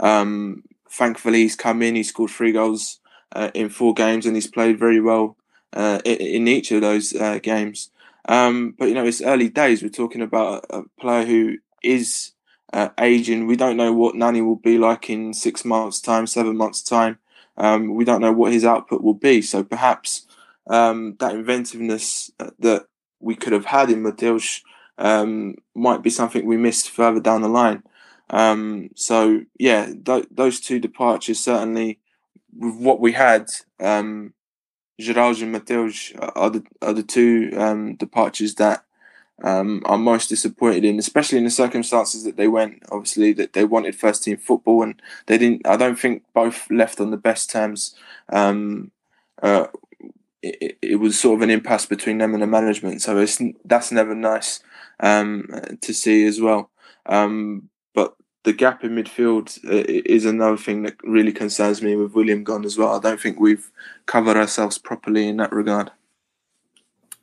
Um, thankfully, he's come in, he scored three goals uh, in four games and he's played very well uh, in, in, each of those uh, games. Um, but, you know, it's early days. We're talking about a player who is uh, aging. We don't know what Nani will be like in six months' time, seven months' time. Um, we don't know what his output will be. So perhaps um, that inventiveness uh, that we could have had in Matheus um, might be something we missed further down the line. Um, so yeah, th- those two departures certainly, with what we had, um, Geraldo and Matheus are the are the two um, departures that um, I'm most disappointed in, especially in the circumstances that they went. Obviously, that they wanted first team football, and they didn't. I don't think both left on the best terms. Um, uh, it, it, was sort of an impasse between them and the management, so it's that's never nice um, to see as well. Um, but the gap in midfield uh, is another thing that really concerns me with William gone as well. I don't think we've covered ourselves properly in that regard.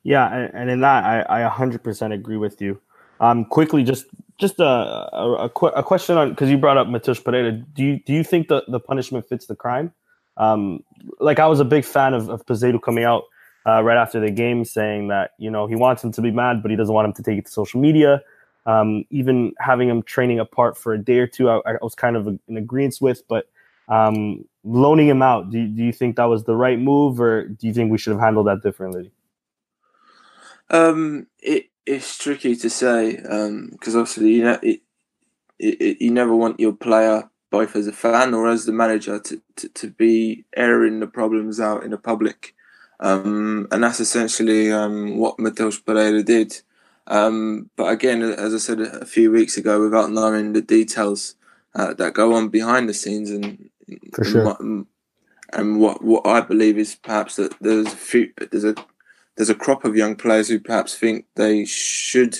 Yeah, and, in that, I, I 100% agree with you. Um, quickly, just just a a, a question on because you brought up Matheus Pereira. Do you do you think the, the punishment fits the crime? Um, like I was a big fan of, of coming out uh, right after the game saying that you know he wants him to be mad, but he doesn't want him to take it to social media. Um, even having him training apart for a day or two, I, I was kind of in agreement with. But um, loaning him out, do, do you think that was the right move, or do you think we should have handled that differently? Um, it it's tricky to say because um, obviously you know it, it, you never want your player both as a fan or as the manager to, to, to be airing the problems out in the public. um, and that's essentially um, what Matheus Pereira did. Um, but again, as I said a few weeks ago, without knowing the details uh, that go on behind the scenes, and sure, and, and what what I believe is perhaps that there's a few there's a there's a crop of young players who perhaps think they should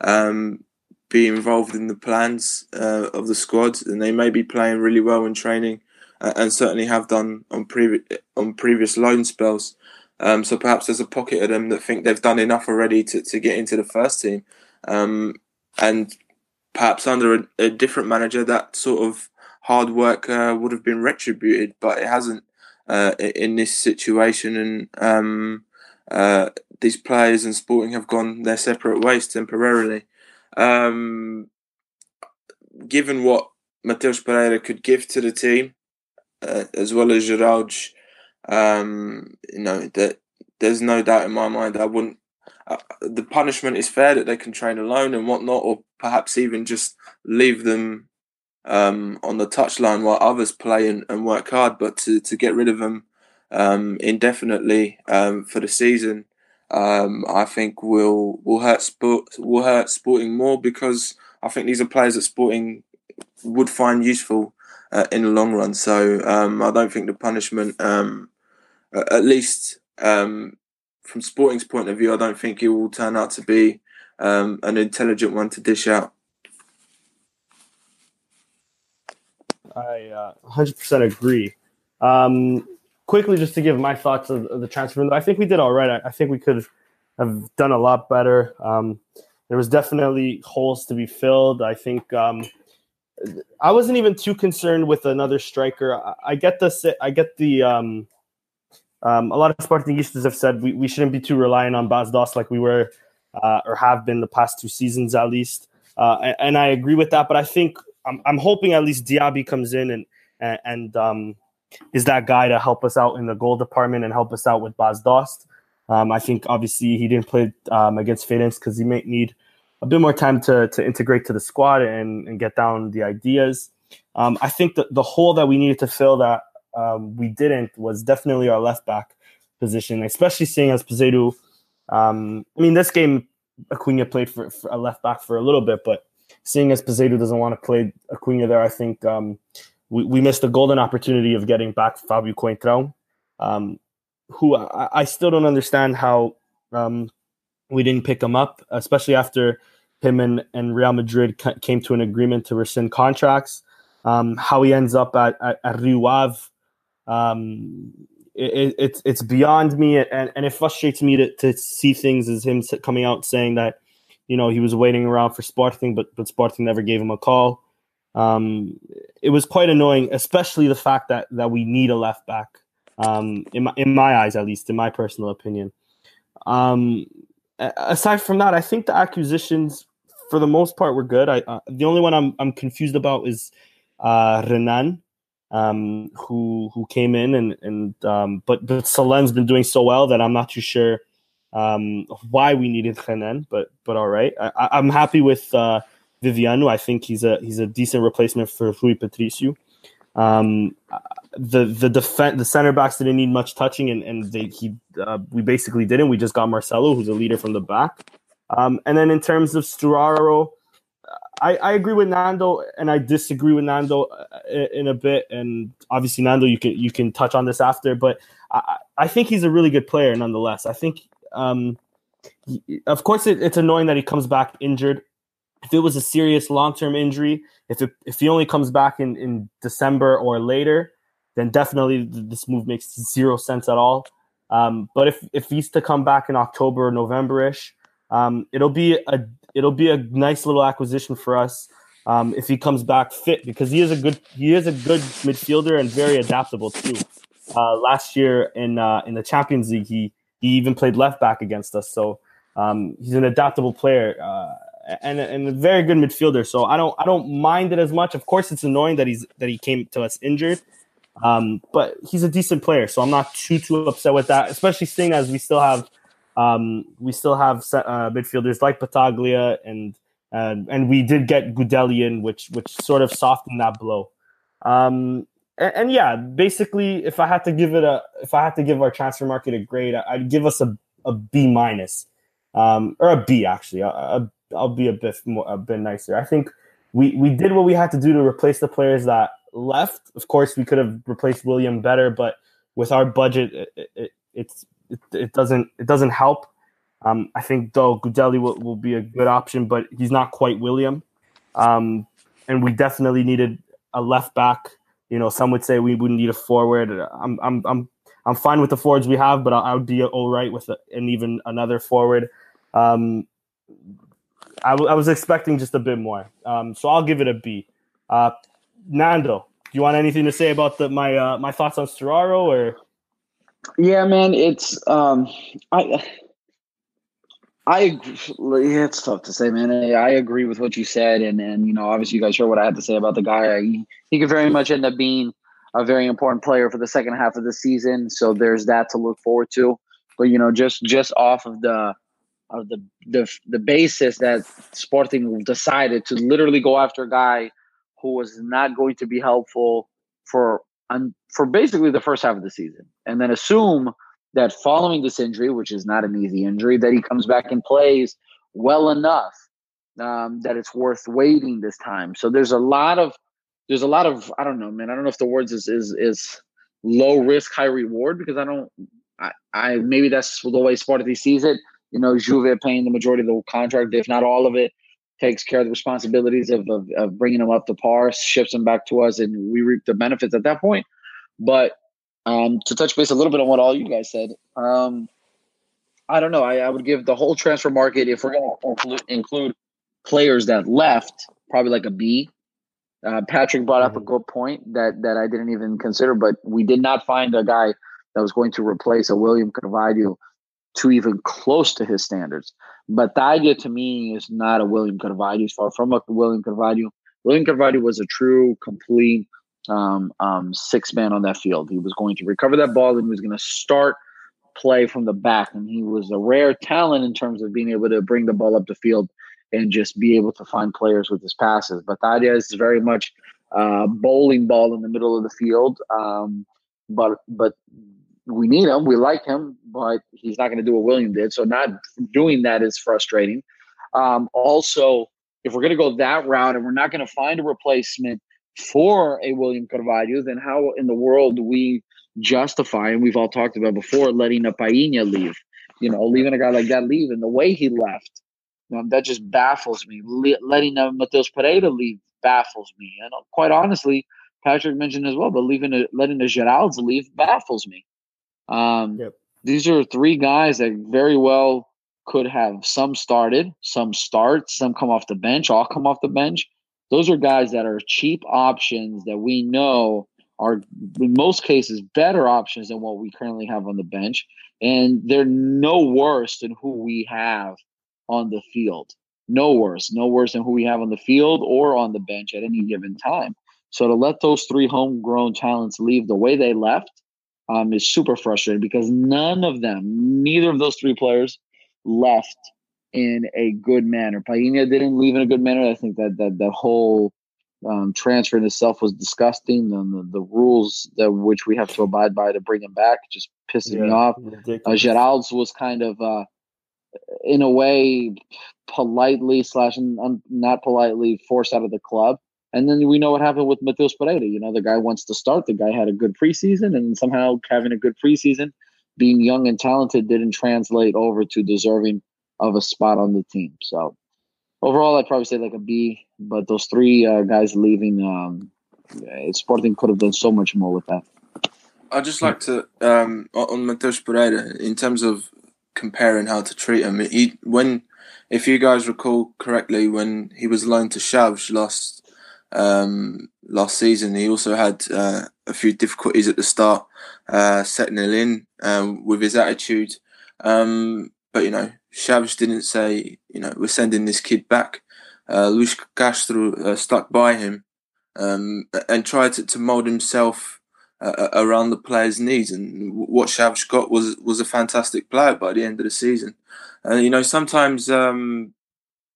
um, be involved in the plans uh, of the squad, and they may be playing really well in training, uh, and certainly have done on previous on previous loan spells. Um, so perhaps there's a pocket of them that think they've done enough already to, to get into the first team, um, and perhaps under a, a, different manager, that sort of hard work uh, would have been retributed, but it hasn't uh, in this situation, and um, uh, these players and Sporting have gone their separate ways temporarily. Um, given what Matheus Pereira could give to the team, uh, as well as Geraldo, um, you know that there's no doubt in my mind. I wouldn't. Uh, the punishment is fair that they can train alone and whatnot, or perhaps even just leave them um, on the touchline while others play and, and, work hard. But to, to get rid of them um, indefinitely um, for the season, um, I think will will hurt sport will hurt Sporting more because I think these are players that Sporting would find useful uh, in the long run. So um, I don't think the punishment, um, at least um, from Sporting's point of view, I don't think it will turn out to be um, an intelligent one to dish out. I uh, 100% agree. Um, quickly, just to give my thoughts of, of the transfer window, I think we did all right. I, I think we could have done a lot better. Um, there was definitely holes to be filled. I think um, I wasn't even too concerned with another striker. I, I get the I get the um, um, a lot of Sportingistas have said we, we shouldn't be too reliant on Bas Dost like we were uh, or have been the past two seasons at least. Uh, and, and, I agree with that. But I think I'm, I'm hoping at least Diaby comes in and and, and um, is that guy to help us out in the goal department and help us out with Bas Dost. Um, I think obviously he didn't play um, against Feirense because he might need a bit more time to to integrate to the squad and, and get down the ideas. Um, I think that the hole that we needed to fill that um, we didn't was definitely our left back position, especially seeing as Peseiro. Um, I mean, this game Acuna played for, for, a left back for a little bit, but seeing as Peseiro doesn't want to play Acuna there, I think um, we, we missed a golden opportunity of getting back Fabio Coentrão, um, who I, I, still don't understand how um, we didn't pick him up, especially after him and, and Real Madrid came to an agreement to rescind contracts. Um, how he ends up at, at, at Rio Ave, um, it, it's it's beyond me, and, and it frustrates me to, to see things as him coming out saying that you know he was waiting around for Sporting, but but Sporting never gave him a call. Um, it was quite annoying, especially the fact that that we need a left back. Um, in my in my eyes, at least, in my personal opinion. Um, aside from that, I think the acquisitions, for the most part, were good. I uh, the only one I'm I'm confused about is uh, Renan, um, who who came in and and um, but but Salin's been doing so well that I'm not too sure um, why we needed Renan, but but all right. I, I'm happy with uh, Viviano. I think he's a he's a decent replacement for Rui Patricio. Um, the the defense the center backs didn't need much touching, and and they he uh, we basically didn't. We just got Marcelo, who's a leader from the back. Um, and then in terms of Sturaro, I, I agree with Nando, and I disagree with Nando uh, in a bit. And obviously, Nando, you can you can touch on this after, but I, I think he's a really good player nonetheless. I think, um, of course, it, it's annoying that he comes back injured. If it was a serious long term injury, if it, if he only comes back in in December or later, then definitely this move makes zero sense at all. Um, but if if he's to come back in October or November ish, um, it'll be a it'll be a nice little acquisition for us um, if he comes back fit because he is a good he is a good midfielder and very adaptable too. Uh, last year in uh, in the Champions League, he he even played left back against us, so um, he's an adaptable player uh, and and a very good midfielder. So I don't I don't mind it as much. Of course, it's annoying that he's that he came to us injured, um, but he's a decent player, so I'm not too too upset with that. Especially seeing as we still have um, we still have uh, midfielders like Battaglia and uh, and we did get Gudelian, which which sort of softened that blow. Um, and, and, yeah, basically, if I had to give it a, if I had to give our transfer market a grade, I'd give us a, a B minus, um, or a B actually. I, will be a bit more, a bit nicer. I think we we did what we had to do to replace the players that left. Of course, we could have replaced William better, but with our budget, it, it, it's it, it doesn't it doesn't help. Um, I think though Gudelj will, will be a good option, but he's not quite William. Um, and we definitely needed a left back. You know, some would say we would need a forward. I'm I'm I'm I'm fine with the forwards we have, but I, I would be all right with a, and even another forward. Um, I, w- I was expecting just a bit more, um, so I'll give it a B. Uh, Nando, do you want anything to say about the my uh, my thoughts on Sturaro or? Yeah, man, it's um, I I it's tough to say, man. I agree with what you said, and and you know, obviously, you guys heard what I had to say about the guy. He, he could very much end up being a very important player for the second half of the season. So there's that to look forward to. But you know, just just off of the of the the the basis that Sporting decided to literally go after a guy who was not going to be helpful for for basically the first half of the season, and then assume that following this injury, which is not an easy injury, that he comes back and plays well enough um, that it's worth waiting this time. So there's a lot of there's a lot of I don't know, man. I don't know if the words is is is low risk, high reward because I don't. I, I maybe that's the way Sporting sees it. You know, Juve paying the majority of the contract, if not all of it, takes care of the responsibilities of, of, of bringing them up to par, ships them back to us, and we reap the benefits at that point. But um, to touch base a little bit on what all you guys said, um, I don't know. I, I, would give the whole transfer market, if we're going to include, players that left, probably like a B. Uh, Patrick brought up mm-hmm. a good point that that I didn't even consider, but we did not find a guy that was going to replace a William Carvalho to even close to his standards. But Tadia to me is not a William Carvalho. He's far from a William Carvalho. William Carvalho was a true, complete um, um, six man on that field. He was going to recover that ball and he was going to start play from the back. And he was a rare talent in terms of being able to bring the ball up the field and just be able to find players with his passes. But Tadia is very much uh, bowling ball in the middle of the field. Um, but but we need him. We like him, but he's not going to do what William did. So not doing that is frustrating. Um, also, if we're going to go that route and we're not going to find a replacement for a William Carvalho, then how in the world do we justify, and we've all talked about before, letting a Palhinha leave? You know, leaving a guy like that leave and the way he left, um, that just baffles me. Le- letting uh, Matheus Pereira leave baffles me. And uh, quite honestly, Patrick mentioned as well, but leaving a, letting the Geraldes leave baffles me. Um, yep. These are three guys that very well could have some started, some start, some come off the bench, all come off the bench. Those are guys that are cheap options that we know are in most cases better options than what we currently have on the bench and they're no worse than who we have on the field. No worse no worse than who we have on the field or on the bench at any given time. So to let those three homegrown talents leave the way they left um, is super frustrating because none of them neither of those three players left in a good manner. Palhinha didn't leave in a good manner. I think that that that whole um, transfer in itself was disgusting, and the, the, rules that which we have to abide by to bring him back just pisses yeah, me off. Uh, Geraldes was kind of, uh, in a way, politely slash un, not politely forced out of the club. And then we know what happened with Matheus Pereira. You know, the guy wants to start. The guy had a good preseason, and somehow having a good preseason, being young and talented, didn't translate over to deserving of a spot on the team. So overall, I'd probably say like a B. But those three uh, guys leaving, um, Sporting could have done so much more with that. I'd just like to um, on Matheus Pereira in terms of comparing how to treat him. He when, if you guys recall correctly, when he was loaned to Chaves last um, last season, he also had uh, a few difficulties at the start, uh, it in um, with his attitude. Um, but you know, Chaves didn't say, you know, we're sending this kid back. Uh, Luis Castro uh, stuck by him um, and tried to, to mould himself uh, around the player's needs. And what Chaves got was was a fantastic player by the end of the season. And you know, sometimes um,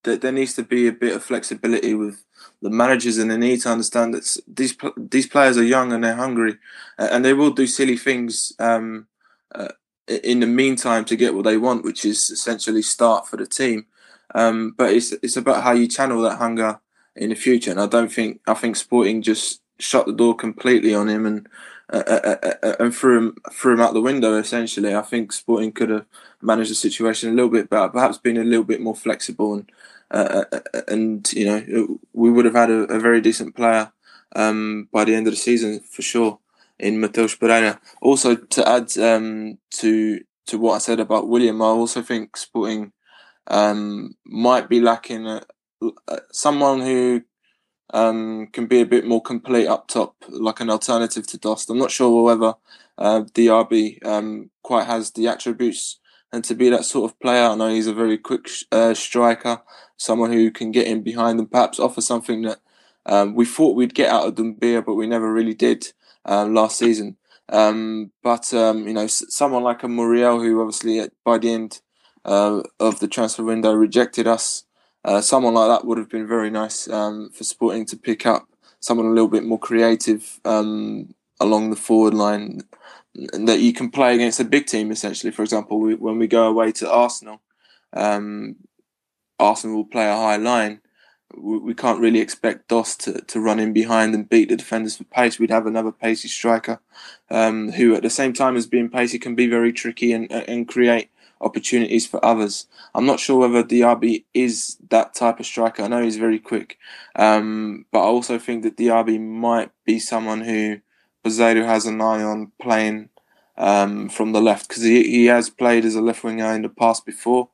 there needs to be a bit of flexibility with the managers and they need to understand that these these players are young and they're hungry, and they will do silly things um, uh, in the meantime to get what they want, which is essentially start for the team. Um, but it's it's about how you channel that hunger in the future, and I don't think I think Sporting just shut the door completely on him and uh, uh, uh, uh and threw him threw him out the window. Essentially, I think Sporting could have managed the situation a little bit better, perhaps been a little bit more flexible and uh, uh, and you know we would have had a, a very decent player um, by the end of the season for sure in Matheus Pereira. Also, to add um, to to what I said about William, I also think Sporting um, might be lacking a, a, someone who um, can be a bit more complete up top, like an alternative to Dost. I'm not sure whether uh, Diaby um, quite has the attributes and to be that sort of player. I know he's a very quick uh, striker, someone who can get in behind and perhaps offer something that um, we thought we'd get out of Doumbia, but we never really did um, last season. Um, but um, you know, someone like a Muriel, who obviously by the end uh, of the transfer window rejected us, uh, someone like that would have been very nice um, for Sporting to pick up. Someone a little bit more creative along the forward line that you can play against a big team. Essentially, for example, we, when we go away to Arsenal, um, Arsenal will play a high line. We, we, can't really expect Dost to, to run in behind and beat the defenders for pace. We'd have another pacey striker um, who, at the same time as being pacey, can be very tricky and, and create opportunities for others. I'm not sure whether Diaby is that type of striker. I know he's very quick, um, but I also think that Diaby might be someone who Peseiro has an eye on playing um, from the left because he, he has played as a left winger in the past before.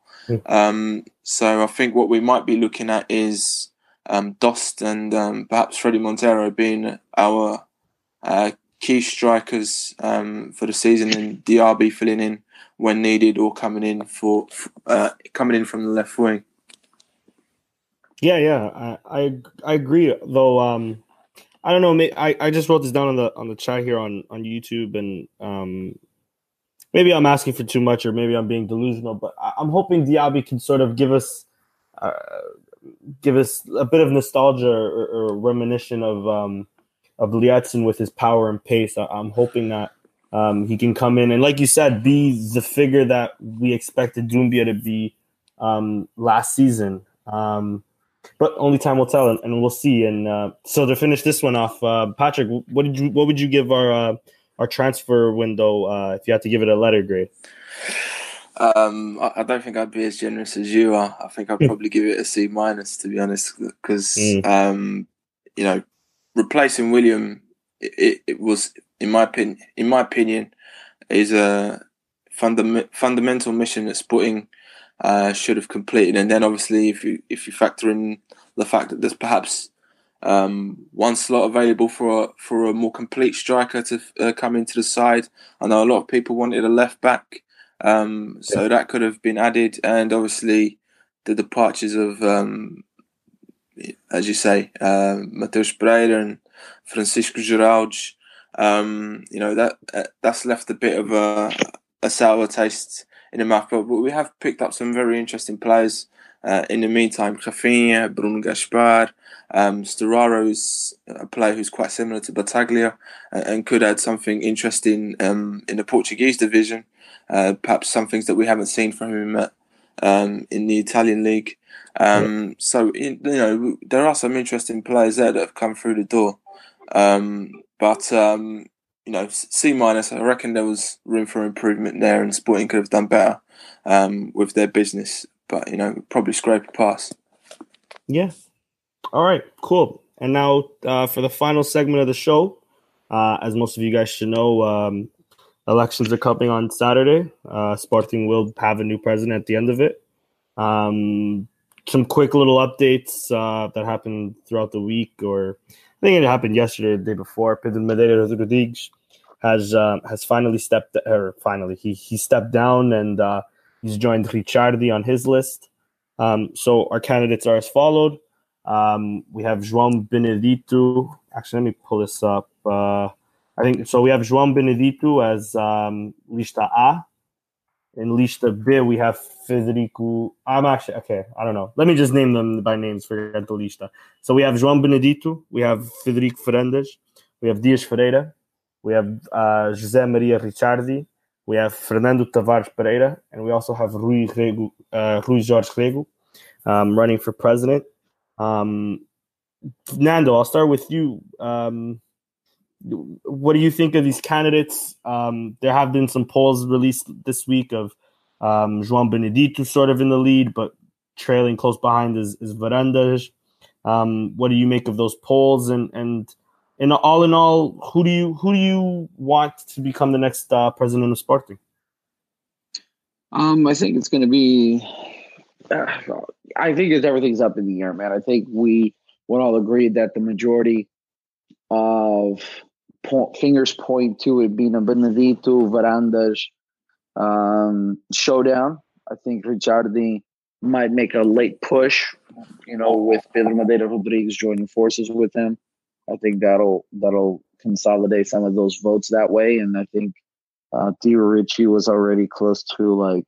Um, so I think what we might be looking at is um, Dost and um, perhaps Fredy Montero being our uh, key strikers um, for the season, and Diaby filling in when needed or coming in for uh, coming in from the left wing. Yeah, yeah, I I, I agree. Though um, I don't know. I, I just wrote this down on the on the chat here on on YouTube, and um, maybe I'm asking for too much, or maybe I'm being delusional. But I, am hoping Diaby can sort of give us uh, give us a bit of nostalgia or, or reminiscence of um, of Liedson with his power and pace. I, am hoping that um, he can come in and, like you said, be the figure that we expected Doumbia to be um, last season. Um, but only time will tell, and, and we'll see. And uh, so to finish this one off, uh, Patrick, what did you what would you give our uh, our transfer window uh, if you had to give it a letter grade? Um, I, I, don't think I'd be as generous as you are. I think I'd hmm. probably give it a C minus to be honest, because mm. um, you know, replacing William, it, it, it, was in my opinion, in my opinion, is a funda- fundamental mission that Sporting uh, should have completed. And then obviously, if you if you factor in the fact that there's perhaps um, one slot available for a, for a more complete striker to uh, come into the side. I know a lot of people wanted a left back, um, so that could have been added. And obviously, the departures of, um, as you say, uh, Matheus Pereira and Francisco Geraldes, um, you know that uh, that's left a bit of a, a sour taste in the mouth. But, we have picked up some very interesting players. Uh, in the meantime, Rafinha, Bruno Gaspar, um, Sturaro is a player who's quite similar to Battaglia and, and could add something interesting um, in the Portuguese division. Uh, perhaps some things that we haven't seen from him at, um, in the Italian league. Um, yeah. So you know there are some interesting players there that have come through the door, um, but um, you know C minus. I reckon there was room for improvement there, and Sporting could have done better with their business but you know, probably scrape a pass. Yeah. All right. Cool. And now uh, for the final segment of the show, uh, as most of you guys should know, um, elections are coming on Saturday. Uh, Sporting will have a new president at the end of it. Um, some quick little updates uh, that happened throughout the week, or I think it happened yesterday, the day before. Pedro Madeira Rodrigues has uh, has finally stepped, or finally he he stepped down and uh, He's joined Ricciardi on his list. Um, so our candidates are as followed. Um, we have João Benedito. Actually, let me pull this up. Uh, I think so. We have João Benedito as um, lista A. in Lista B, we have Federico. I'm actually okay. I don't know. Let me just name them by names for the Lista. So we have João Benedito, we have Federico Fernandes, we have Dias Ferreira, we have uh, José Maria Ricciardi, we have Fernando Tavares Pereira, and we also have Rui, Regu, uh, Rui Jorge Rego um, running for president. Um, Nando, I'll start with you. Um, what do you think of these candidates? Um, there have been some polls released this week of um, João Benedito sort of in the lead, but trailing close behind is, is Varandas. Um, what do you make of those polls? And and and all in all, who do you who do you want to become the next uh, president of Sporting? Um, I think it's going to be. Uh, I think it's everything's up in the air, man. I think we would all agree that the majority of fingers point to it being a Benedito Varandas um, showdown. I think Ricciardi might make a late push, you know, with Pedro Madeira Rodrigues joining forces with him. I think that'll that'll consolidate some of those votes that way. And I think uh, Theo Ricci was already close to like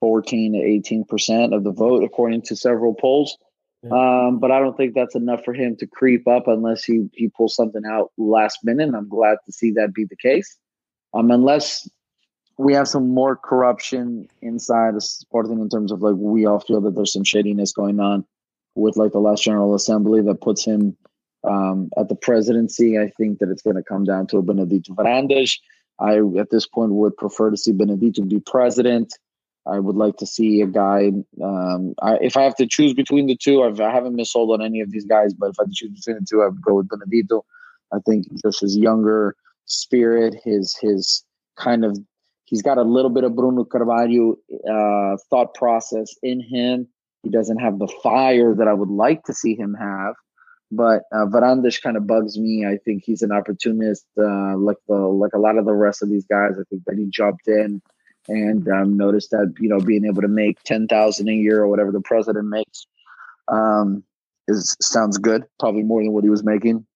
14 to 18 percent of the vote, according to several polls. Um, but I don't think that's enough for him to creep up unless he, he pulls something out last minute. And I'm glad to see that be the case. Um, unless we have some more corruption inside the Sporting in terms of like we all feel that there's some shadiness going on with like the last General Assembly that puts him um, at the presidency. I think that it's going to come down to Benedito Varandas. I at this point would prefer to see Benedito be president. I would like to see a guy. Um, I, if I have to choose between the two, I've, I haven't missold on any of these guys, but if I had to choose between the two, I would go with Benedito. I think just his younger spirit, his his kind of he's got a little bit of Bruno Carvalho uh, thought process in him. He doesn't have the fire that I would like to see him have, but uh, Varandas kind of bugs me. I think he's an opportunist, uh, like the like a lot of the rest of these guys. I think that he jumped in and um, noticed that you know being able to make ten thousand a year or whatever the president makes um, is sounds good. Probably more than what he was making.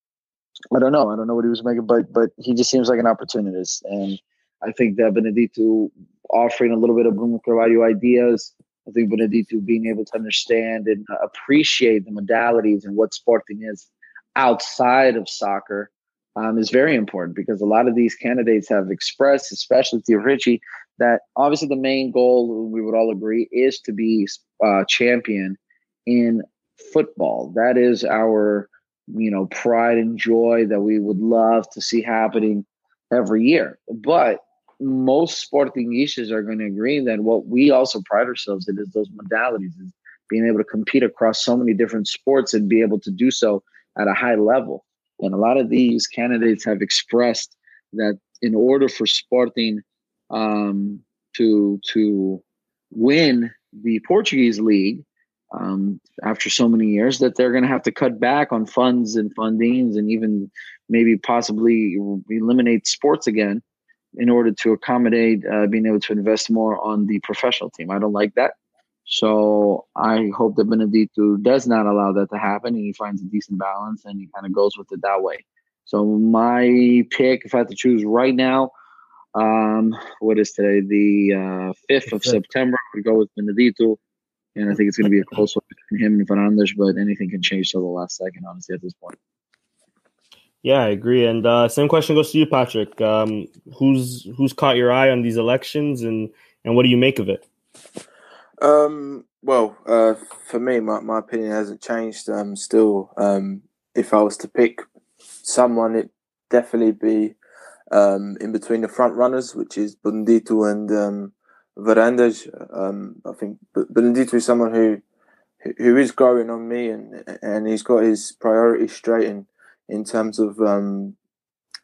I don't know. I don't know what he was making, but but he just seems like an opportunist, and I think that Benedito offering a little bit of Bruno Carvalho ideas. I think Benedito being able to understand and appreciate the modalities and what sporting is outside of soccer um, is very important because a lot of these candidates have expressed, especially Theo Ricci, that obviously the main goal we would all agree is to be uh, champion in football. That is our you know pride and joy that we would love to see happening every year. But most sportingistas are going to agree that what we also pride ourselves in is those modalities, is being able to compete across so many different sports and be able to do so at a high level. And a lot of these candidates have expressed that in order for Sporting um, to to win the Portuguese league um, after so many years that they're going to have to cut back on funds and fundings and even maybe possibly eliminate sports again in order to accommodate uh, being able to invest more on the professional team. I don't like that. So I hope that Benedito does not allow that to happen and he finds a decent balance and he kind of goes with it that way. So my pick, if I had to choose right now, um, what is today? The uh, 5th of September. We go with Benedito. And I think it's going to be a close one between him and Fernandes, but anything can change till the last second, honestly, at this point. Yeah, I agree. And uh, same question goes to you, Patrick. Um, who's who's caught your eye on these elections, and and what do you make of it? Um, well, uh, for me, my, my opinion hasn't changed. Um, still, um, if I was to pick someone, it definitely be um, in between the front runners, which is Benedito and um, Varandas. Um, I think Benedito is someone who who is growing on me, and and he's got his priorities straight in in terms of um,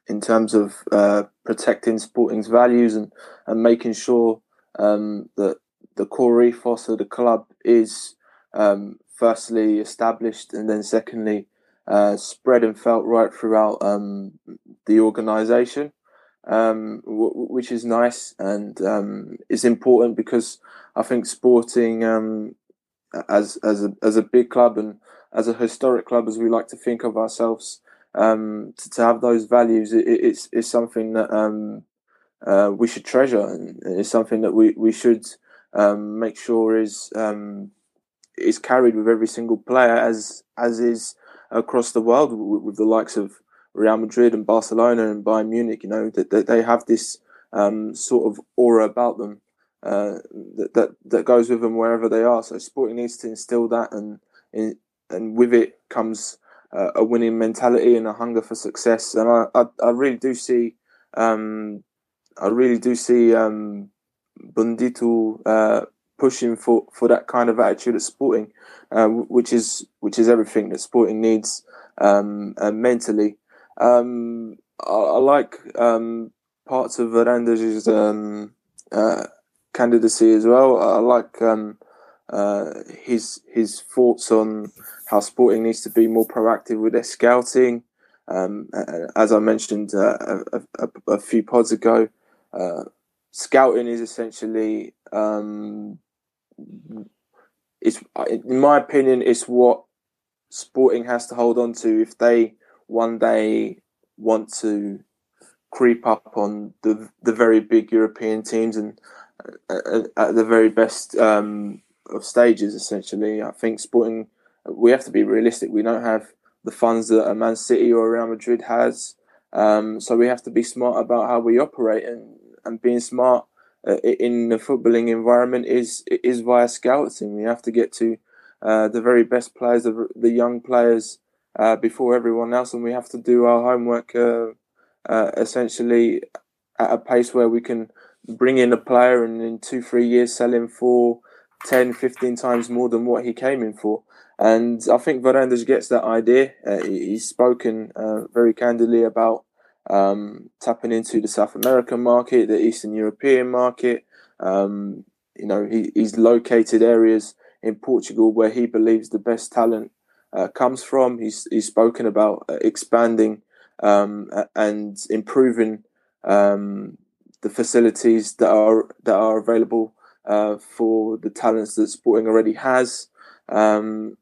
in terms of uh, protecting Sporting's values and and making sure um, that the core ethos of the club is um, firstly established, and then secondly. Uh, spread and felt right throughout um, the organisation um, w- which is nice and um, is important because I think Sporting, um, as as a, as a big club and as a historic club, as we like to think of ourselves, um, to, to, have those values, it, it's it's something that um, uh, we should treasure, and it's something that we we should um, make sure is is carried with every single player, as as is across the world with, with the likes of Real Madrid and Barcelona and Bayern Munich. You know that, that they have this um, sort of aura about them uh, that, that that goes with them wherever they are. So Sporting needs to instill that, and and with it comes uh, a winning mentality and a hunger for success. And I I, I really do see um, I really do see um, Benedito uh, pushing for, for that kind of attitude at Sporting, uh, which is which is everything that Sporting needs um, mentally. Um, I, I, like um, parts of Varandas' um, uh, candidacy as well. I like um, uh, his his thoughts on how Sporting needs to be more proactive with their scouting. Um, as I mentioned uh, a, a, a, few pods ago, uh, scouting is essentially um, it's in my opinion it's what sporting has to hold on to if they one day want to creep up on the the very big European teams and uh, at the very best um, of stages essentially. I think sporting we have to be realistic. We don't have the funds that a Man City or Real Madrid has. Um, so we have to be smart about how we operate and and being smart uh, in the footballing environment is is via scouting. We have to get to uh, the very best players, the, the young players, uh, before everyone else, and we have to do our homework uh, uh, essentially at a pace where we can bring in a player and in two, three years sell him for 10, 15 times more than what he came in for. And I think Varandas gets that idea. Uh, he's spoken very candidly about um, tapping into the South American market, the Eastern European market. Um, you know, he, he's located areas in Portugal where he believes the best talent uh, comes from. He's he's spoken about uh, expanding um, and improving um, the facilities that are that are available uh, for the talents that Sporting already has. Um,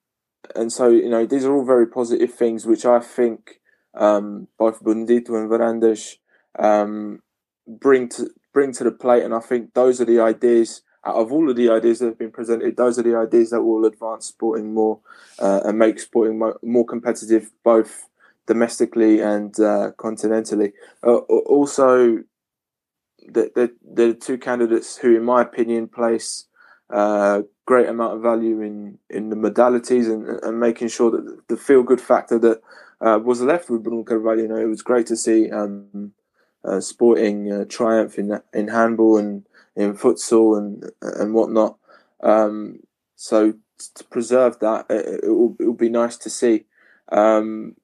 and so, you know, these are all very positive things, which I think um, both Benedito and Varandas um, bring to bring to the plate, and I think those are the ideas. Out of all of the ideas that have been presented, those are the ideas that will advance sporting more uh, and make sporting mo- more competitive, both domestically and uh, continentally. Uh, also, the, the the two candidates who, in my opinion, place a uh, great amount of value in in the modalities and, and making sure that the feel good factor that uh, was left with Bruno Carvalho. You know, it was great to see um, uh, sporting triumph in in handball and in futsal and and whatnot. Um, so to preserve that, it, it, will, it will be nice to see. Um,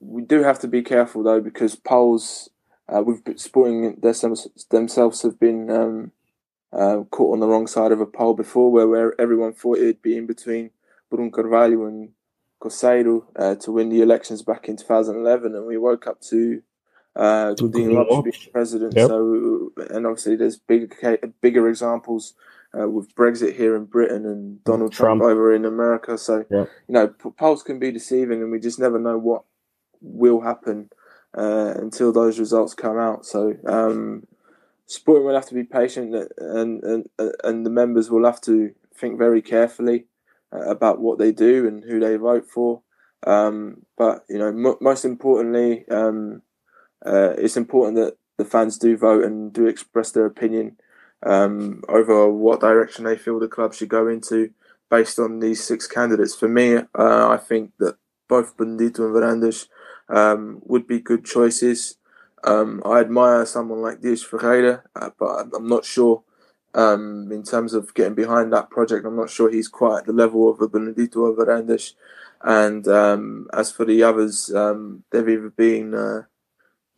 we do have to be careful though because polls uh, with sporting themselves have been um, uh, caught on the wrong side of a poll before, where, where everyone thought it'd be in between Bruno Carvalho and Coseiro uh, to win the elections back in 2011, and we woke up to uh, Godinho Lopes being president. Yep. So, and obviously, there's bigger bigger examples uh, with Brexit here in Britain and Donald Trump, Trump over in America. So, yep. you know, polls can be deceiving, and we just never know what will happen uh, until those results come out. So, um, Sporting will have to be patient, and and and the members will have to think very carefully uh, about what they do and who they vote for. Um, but you know, m- most importantly, um, uh, it's important that the fans do vote and do express their opinion um, over what direction they feel the club should go into based on these six candidates. For me, uh, I think that both Benedito and Varandas um, would be good choices. Um, I admire someone like Dias Ferreira, uh, but I'm not sure um, in terms of getting behind that project. I'm not sure he's quite at the level of a Benedito or Varandas. And um, as for the others, um, they've either been uh,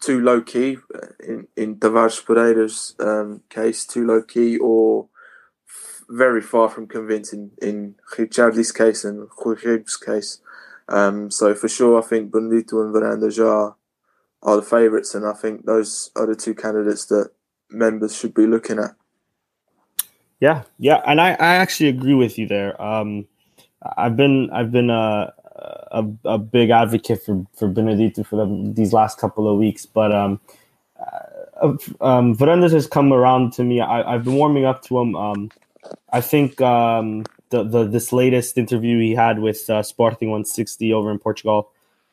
too low key in in Tavares Pereira's um, case, too low key, or very far from convincing in Ricciardi's case and Jorge's case. Um, so for sure, I think Benedito and Varandas are are the favourites, and I think those are the two candidates that members should be looking at. Yeah, yeah, and I, I actually agree with you there. Um, I've been I've been a, a, a big advocate for for Benedito for the, these last couple of weeks, but um, um, Varandas has come around to me. I, have been warming up to him. Um, I think um, the, the this latest interview he had with uh, Sporting 160 over in Portugal,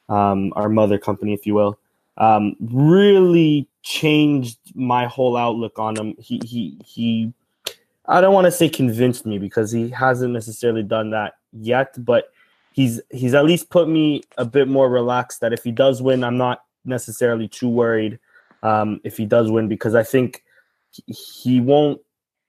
um, our mother company, if you will, um, really changed my whole outlook on him. He he he. I don't want to say convinced me because he hasn't necessarily done that yet, but he's he's at least put me a bit more relaxed that if he does win, I'm not necessarily too worried um, if he does win because I think he won't.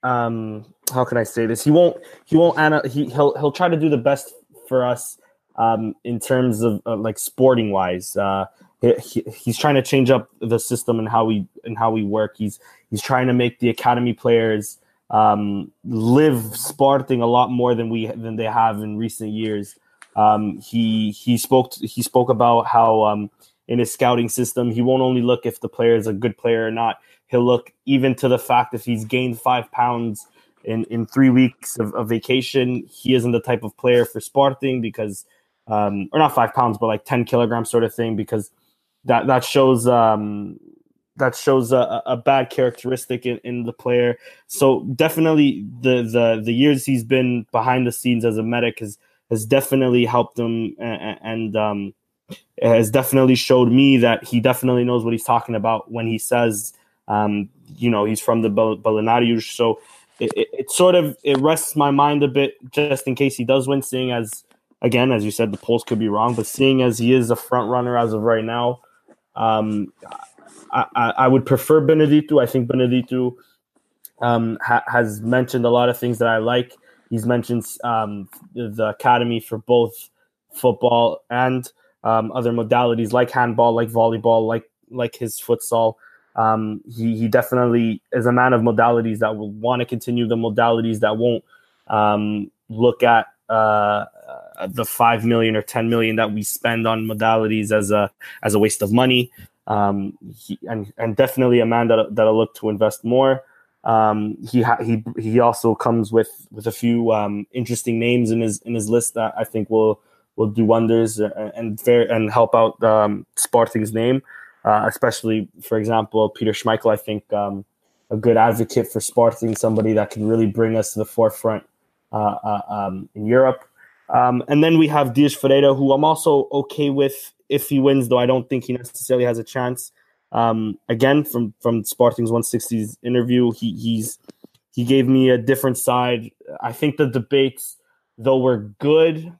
Um, how can I say this? He won't. He won't. Anna. He he'll he'll try to do the best for us um, in terms of uh, like sporting wise. Uh, he, he's trying to change up the system and how we and how we work. He's he's trying to make the academy players um, live Sporting a lot more than we than they have in recent years. Um, he he spoke he spoke about how um, in his scouting system he won't only look if the player is a good player or not. He'll look even to the fact if he's gained five pounds in in three weeks of, of vacation. He isn't the type of player for Sporting because um, or not five pounds, but like ten kilograms sort of thing because that that shows um, that shows a, a bad characteristic in, in the player. So definitely the the the years he's been behind the scenes as a medic has has definitely helped him and, and um, has definitely showed me that he definitely knows what he's talking about when he says, um, you know, he's from the Balneários. So it, it, it, sort of it rests my mind a bit just in case he does win, seeing as again, as you said, the polls could be wrong, but seeing as he is a front runner as of right now, um, I, I, I, would prefer Benedito. I think Benedito um, ha- has mentioned a lot of things that I like. He's mentioned um, the academy for both football and um, other modalities like handball, like volleyball, like like his futsal. Um, he he definitely is a man of modalities that will want to continue the modalities that won't um, look at uh, the five million or ten million that we spend on modalities as a as a waste of money. Um, he, and and definitely a man that that'll look to invest more. Um, he ha- he he also comes with with a few um, interesting names in his in his list that I think will will do wonders and fair and help out um, Sporting's name, uh, especially for example Peter Schmeichel. I think um, a good advocate for Sporting, somebody that can really bring us to the forefront uh, uh, um, in Europe. Um, and then we have Dias Ferreira, who I'm also okay with if he wins, though I don't think he necessarily has a chance. Um, again, from from Sporting's 160's interview, he he's he gave me a different side. I think the debates, though, were good,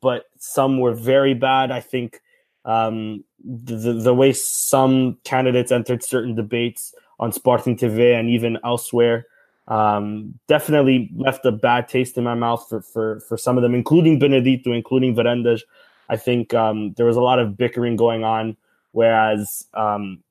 but some were very bad. I think um, the the way some candidates entered certain debates on Sporting TV and even elsewhere um, definitely left a bad taste in my mouth for for for some of them, including Benedito, including Varandas. I think um, there was a lot of bickering going on Whereas um,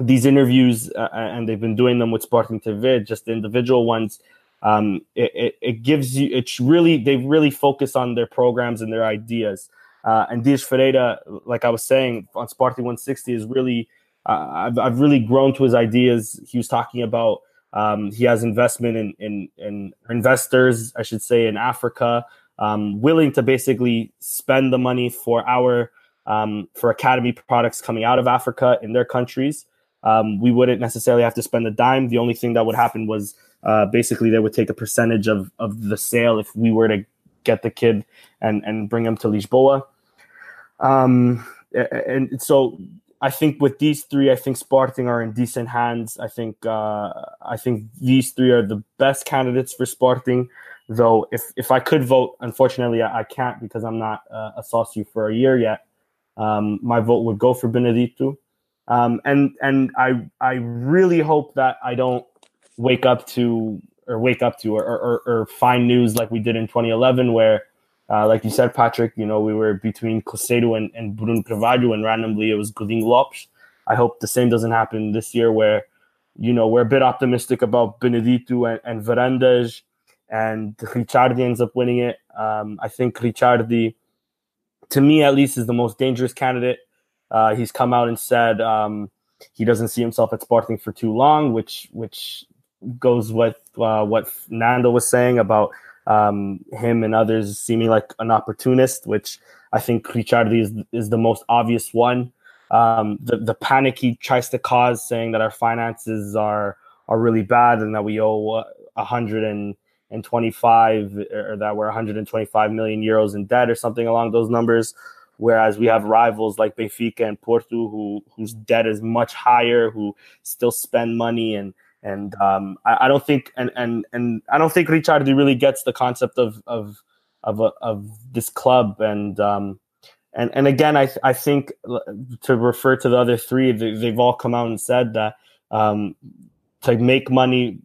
these interviews, uh, and they've been doing them with Sporting TV, just the individual ones, um, it, it, it, gives you, it's really, they really focus on their programs and their ideas. Uh, and Dias Ferreira, like I was saying, on Sporting 160 is really, uh, I've, I've really grown to his ideas. He was talking about um, he has investment in, in, in investors, I should say, in Africa, um, willing to basically spend the money for our um, for academy products coming out of Africa in their countries. Um, we wouldn't necessarily have to spend a dime. The only thing that would happen was uh, basically they would take a percentage of, of the sale if we were to get the kid and, and bring him to Lisboa. Um, and so I think with these three, I think Sporting are in decent hands. I think uh, I think these three are the best candidates for Sporting. Though if if I could vote, unfortunately I, can't because I'm not uh, a socio for a year yet um, my vote would go for Benedito. Um, and and I I really hope that I don't wake up to or wake up to or, or, or find news like we did in 2011 where uh, like you said Patrick you know we were between Caicedo and, and Bruno Carvalho and randomly it was Godinho Lopes I hope the same doesn't happen this year where you know we're a bit optimistic about Benedito and, and Varandas and Ricciardi ends up winning it um, I think Ricciardi to me at least, is the most dangerous candidate. Uh, he's come out and said um, he doesn't see himself at Sporting for too long, which which goes with uh, what Nando was saying about um, him and others seeming like an opportunist, which I think Ricciardi is is the most obvious one. um, the the panic he tries to cause, saying that our finances are are really bad and that we owe a hundred and and 25 or that we're 125 million euros in debt or something along those numbers. Whereas we have rivals like Benfica and Porto who whose debt is much higher who still spend money. And and um, I, I, don't think and and and I don't think Ricciardi really gets the concept of of of, a, of this club. And um, and and again I I think to refer to the other three they, have all come out and said that um, to make money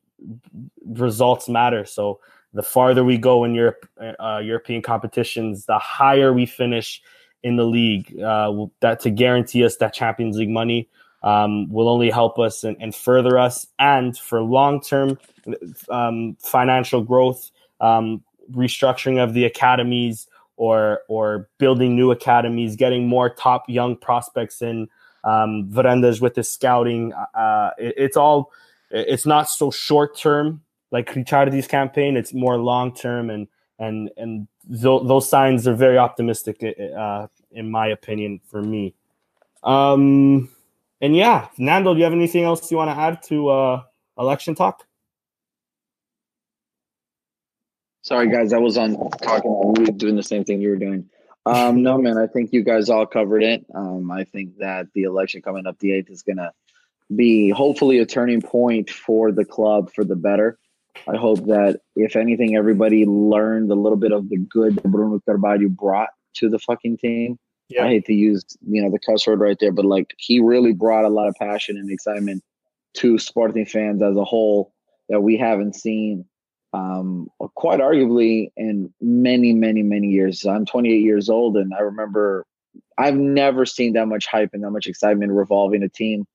results matter so the farther we go in Europe uh, European competitions the higher we finish in the league uh, that to guarantee us that Champions League money um, will only help us and, and, further us. And for long term um, financial growth, um, restructuring of the academies or or building new academies, getting more top young prospects in. Um, Varandas with the scouting, uh, it, it's all. It's not so short term like Ricciardi's campaign. It's more long term, and and and th- those signs are very optimistic, uh, in my opinion, for me. Um, and yeah, Nando, do you have anything else you want to add to uh, election talk? Sorry, guys, I was on talking. Doing the same thing you were doing. Um, no, man, I think you guys all covered it. Um, I think that the election coming up the eighth is to be hopefully a turning point for the club for the better. I hope that if anything, everybody learned a little bit of the good that Bruno Carvalho brought to the fucking team. Yeah. I hate to use you know the cuss word right there, but like he really brought a lot of passion and excitement to Sporting fans as a whole that we haven't seen um, quite arguably in many, many, many years. I'm 28 years old, and I remember I've never seen that much hype and that much excitement revolving a team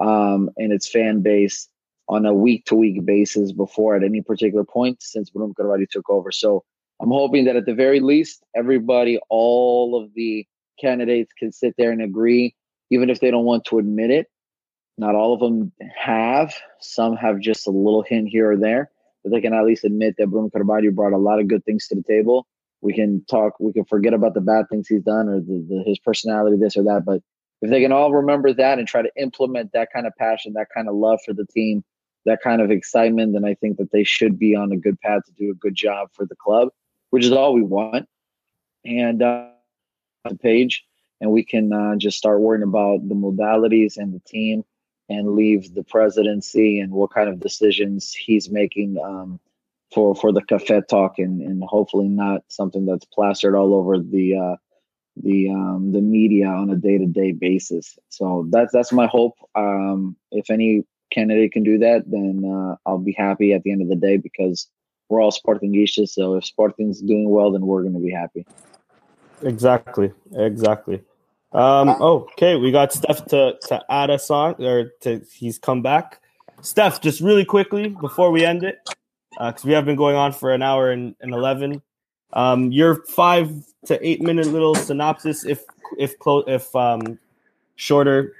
um, and its fan base on a week to week basis before at any particular point since Bruno Carvalho took over. So I'm hoping that at the very least, everybody, all of the candidates can sit there and agree, even if they don't want to admit it. Not all of them have. Some have just a little hint here or there, but they can at least admit that Bruno Carvalho brought a lot of good things to the table. We can talk, we can forget about the bad things he's done or the, the, his personality, this or that. But if they can all remember that and try to implement that kind of passion, that kind of love for the team, that kind of excitement, then I think that they should be on a good path to do a good job for the club, which is all we want. And uh, the page, and we can uh, just start worrying about the modalities and the team, and leave the presidency and what kind of decisions he's making um, for for the cafe talk, and and hopefully not something that's plastered all over the. Uh, the um, the media on a day to day basis. So that's that's my hope. Um, if any candidate can do that, then uh, I'll be happy at the end of the day because we're all Sportingistas. So if Sporting's doing well, then we're going to be happy. Exactly. Exactly. Um, okay, we got Steph to, to add us on, or to he's come back. Steph, just really quickly before we end it, because uh, we have been going on for an hour and, and 11. Um, your five to eight minute little synopsis, if if close, if um, shorter,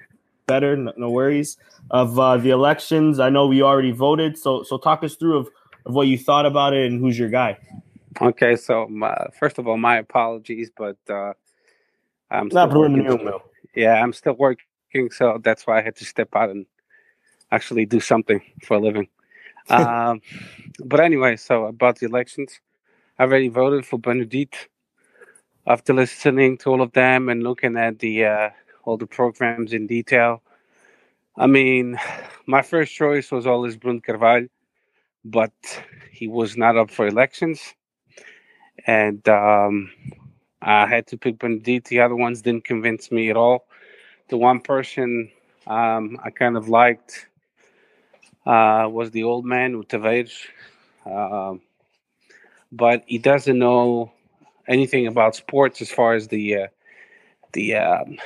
better, no, no worries. Of uh, the elections, I know we already voted, so so talk us through of, of what you thought about it and who's your guy. Okay, so my, first of all, my apologies, but uh, I'm not working. Yeah, I'm still working, so that's why I had to step out and actually do something for a living. um, but anyway, so about the elections, I already voted for Benedito. After listening to all of them and looking at the uh, all the programs in detail, I mean, my first choice was always Bruno Carvalho, but he was not up for elections and um, I had to pick Benedito. The other ones didn't convince me at all. The one person um, I kind of liked uh, was the old man, Tavares, uh, but he doesn't know anything about sports as far as the uh, the um,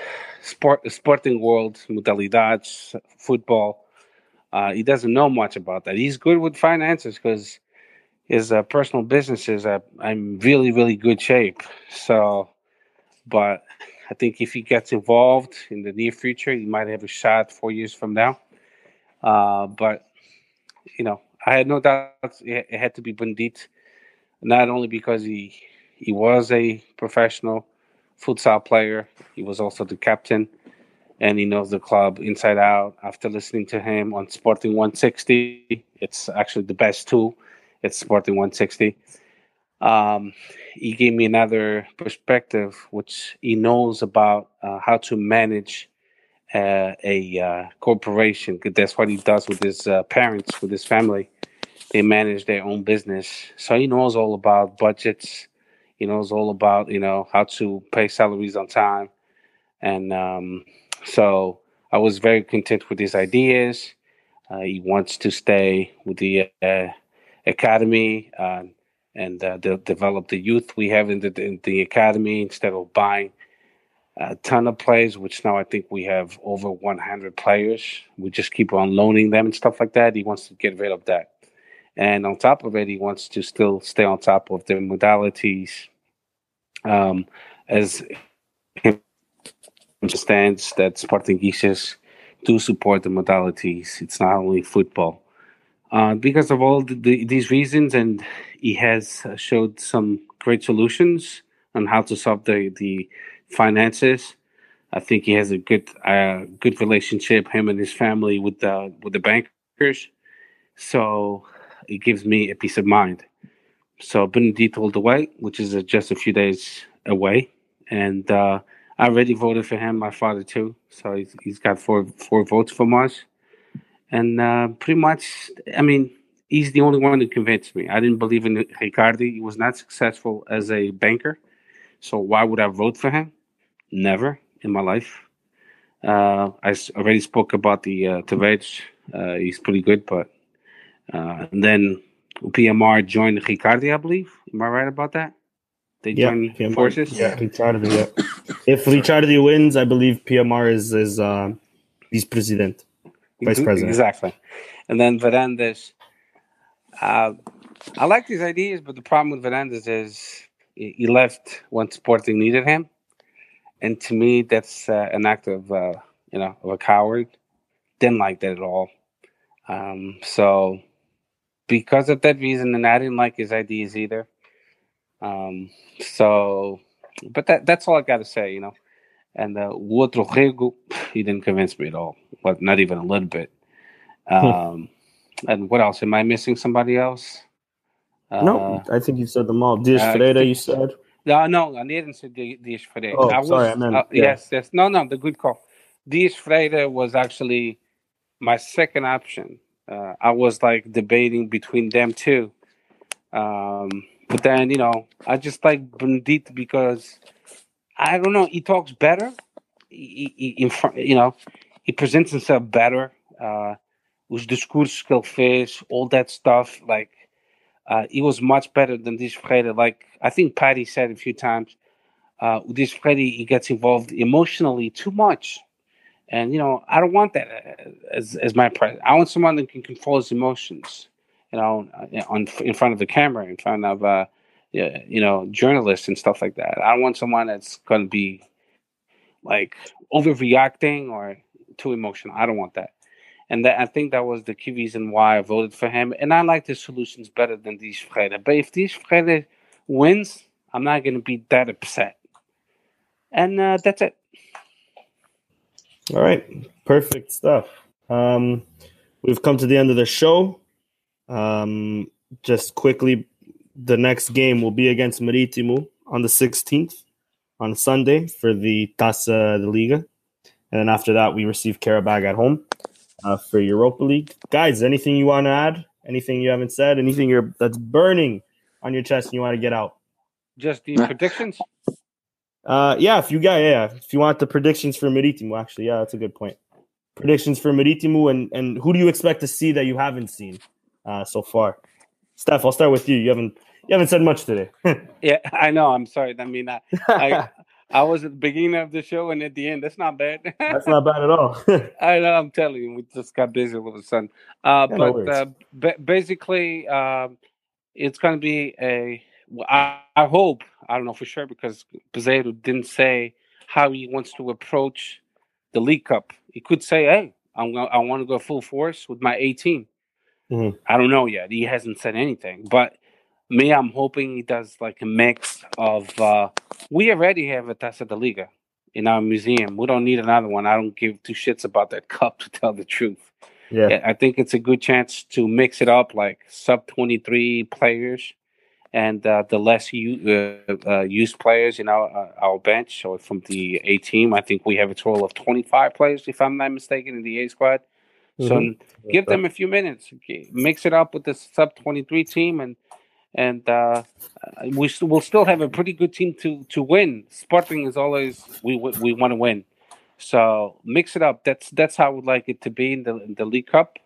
sport sporting world, modalidades, football. Uh, he doesn't know much about that. He's good with finances because his uh, personal businesses, uh, I'm really, really good shape. So, but I think if he gets involved in the near future, he might have a shot four years from now. Uh, but you know, I had no doubt it had to be Benedito, not only because he he was a professional futsal player, he was also the captain, and he knows the club inside out. After listening to him on Sporting 160, it's actually the best tool. It's Sporting 160. Um, he gave me another perspective, which he knows about uh, how to manage uh, a uh, corporation. That's what he does with his uh, parents, with his family. They manage their own business, so he knows all about budgets. He knows all about you know how to pay salaries on time, and um, so I was very content with his ideas. Uh, he wants to stay with the uh, academy uh, and uh, de- develop the youth we have in the, in the academy instead of buying a ton of players, which now I think we have over 100 players. We just keep on loaning them and stuff like that. He wants to get rid of that. And on top of it, he wants to still stay on top of the modalities um, as understands that Sportingistas do support the modalities. It's not only football. Uh, because of all the, the, these reasons, and he has showed some great solutions on how to solve the, the finances. I think he has a good uh, good relationship, him and his family with the with the bankers. So it gives me a peace of mind. So Benedito all the way, which is uh, just a few days away, and uh, I already voted for him. My father too, so he's, he's got four four votes from us, and uh, pretty much, I mean, he's the only one who convinced me. I didn't believe in Ricciardi. He was not successful as a banker, so why would I vote for him? Never in my life. Uh, I already spoke about the uh, Tavares. Uh, he's pretty good, but uh, and then PMR joined Ricciardi, I believe. Am I right about that? They Yeah, join PMR forces. Yeah, Ricciardi. Yeah. if Ricciardi wins, I believe PMR is is uh, vice president. Vice president. Exactly. And then Varandas. Uh, I like these ideas, but the problem with Varandas is he he left when Sporting needed him, and to me, that's uh, an act of uh, you know of a coward. Didn't like that at all. Um, so because of that reason, and I didn't like his ideas either. Um, so, but that that's all I got to say, you know. And uh, o outro he didn't convince me at all, but not even a little bit. Um, and what else? Am I missing somebody else? Uh, no, I think you said them all. Dias uh, Ferreira, you said. No, no, I didn't say Di- Dias Freire. Oh, I was, sorry, I meant- uh, yeah. Yes, yes. No, no, the good call. Dias Freire was actually my second option. Uh, I was like debating between them two. Um, but then, you know, I just like Benedito because I don't know, he talks better. He, he, in front, you know, he presents himself better. Uh, os discursos ele fez, all that stuff, like uh, he was much better than Dias Ferreira. Like I think Patty said a few times, uh, Dias Ferreira he gets involved emotionally too much, and you know I don't want that uh, as as my president. I want someone that can control his emotions, you know, uh, on in front of the camera, in front of uh, you know journalists and stuff like that. I don't want someone that's going to be like overreacting or too emotional. I don't want that. And that, I think that was the key reason why I voted for him. And I like his solutions better than Freire. But if Freire wins, I'm not going to be that upset. And uh, that's it. All right, perfect stuff. Um, we've come to the end of the show. Um, just quickly, the next game will be against Marítimo on the 16th on Sunday for the Taça de Liga, and then after that, we receive Karabag at home uh, for Europa League. Guys, anything you want to add? Anything you haven't said? Anything you're, that's burning on your chest and you want to get out? Just the predictions. Uh, yeah, if you got yeah, if you want the predictions for Marítimo, actually, yeah, that's a good point. Predictions for Marítimo, and and who do you expect to see that you haven't seen uh, so far? Steph, I'll start with you. You haven't you haven't said much today. Yeah, I know. I'm sorry. I mean, I, I, I was at the beginning of the show and at the end. That's not bad. that's not bad at all. I know. I'm telling you, we just got busy all of a sudden. Uh, Yeah, but worries. uh, ba- basically, um, it's going to be a. I, I hope I don't know for sure because Peseiro didn't say how he wants to approach the League Cup. He could say, "Hey, I'm going. I want to go full force with my 18." Mhm. I don't know yet. He hasn't said anything, but me, I'm hoping he does like a mix of. Uh, we already have a Taça de Liga. in our museum. We don't need another one. I don't give two shits about that cup to tell the truth. Yeah, I think it's a good chance to mix it up, like sub twenty three players, and uh, the less u- uh, uh, used players in our uh, our bench or from the A team. I think we have a total of twenty five players, if I'm not mistaken, in the A squad. So Mhm. give them a few minutes, mix it up with the sub twenty three team, and and uh, uh, we we'll still have a pretty good team to to win. Sporting is always we we, we want to win, so mix it up. That's that's how I would like it to be in the in the League Cup.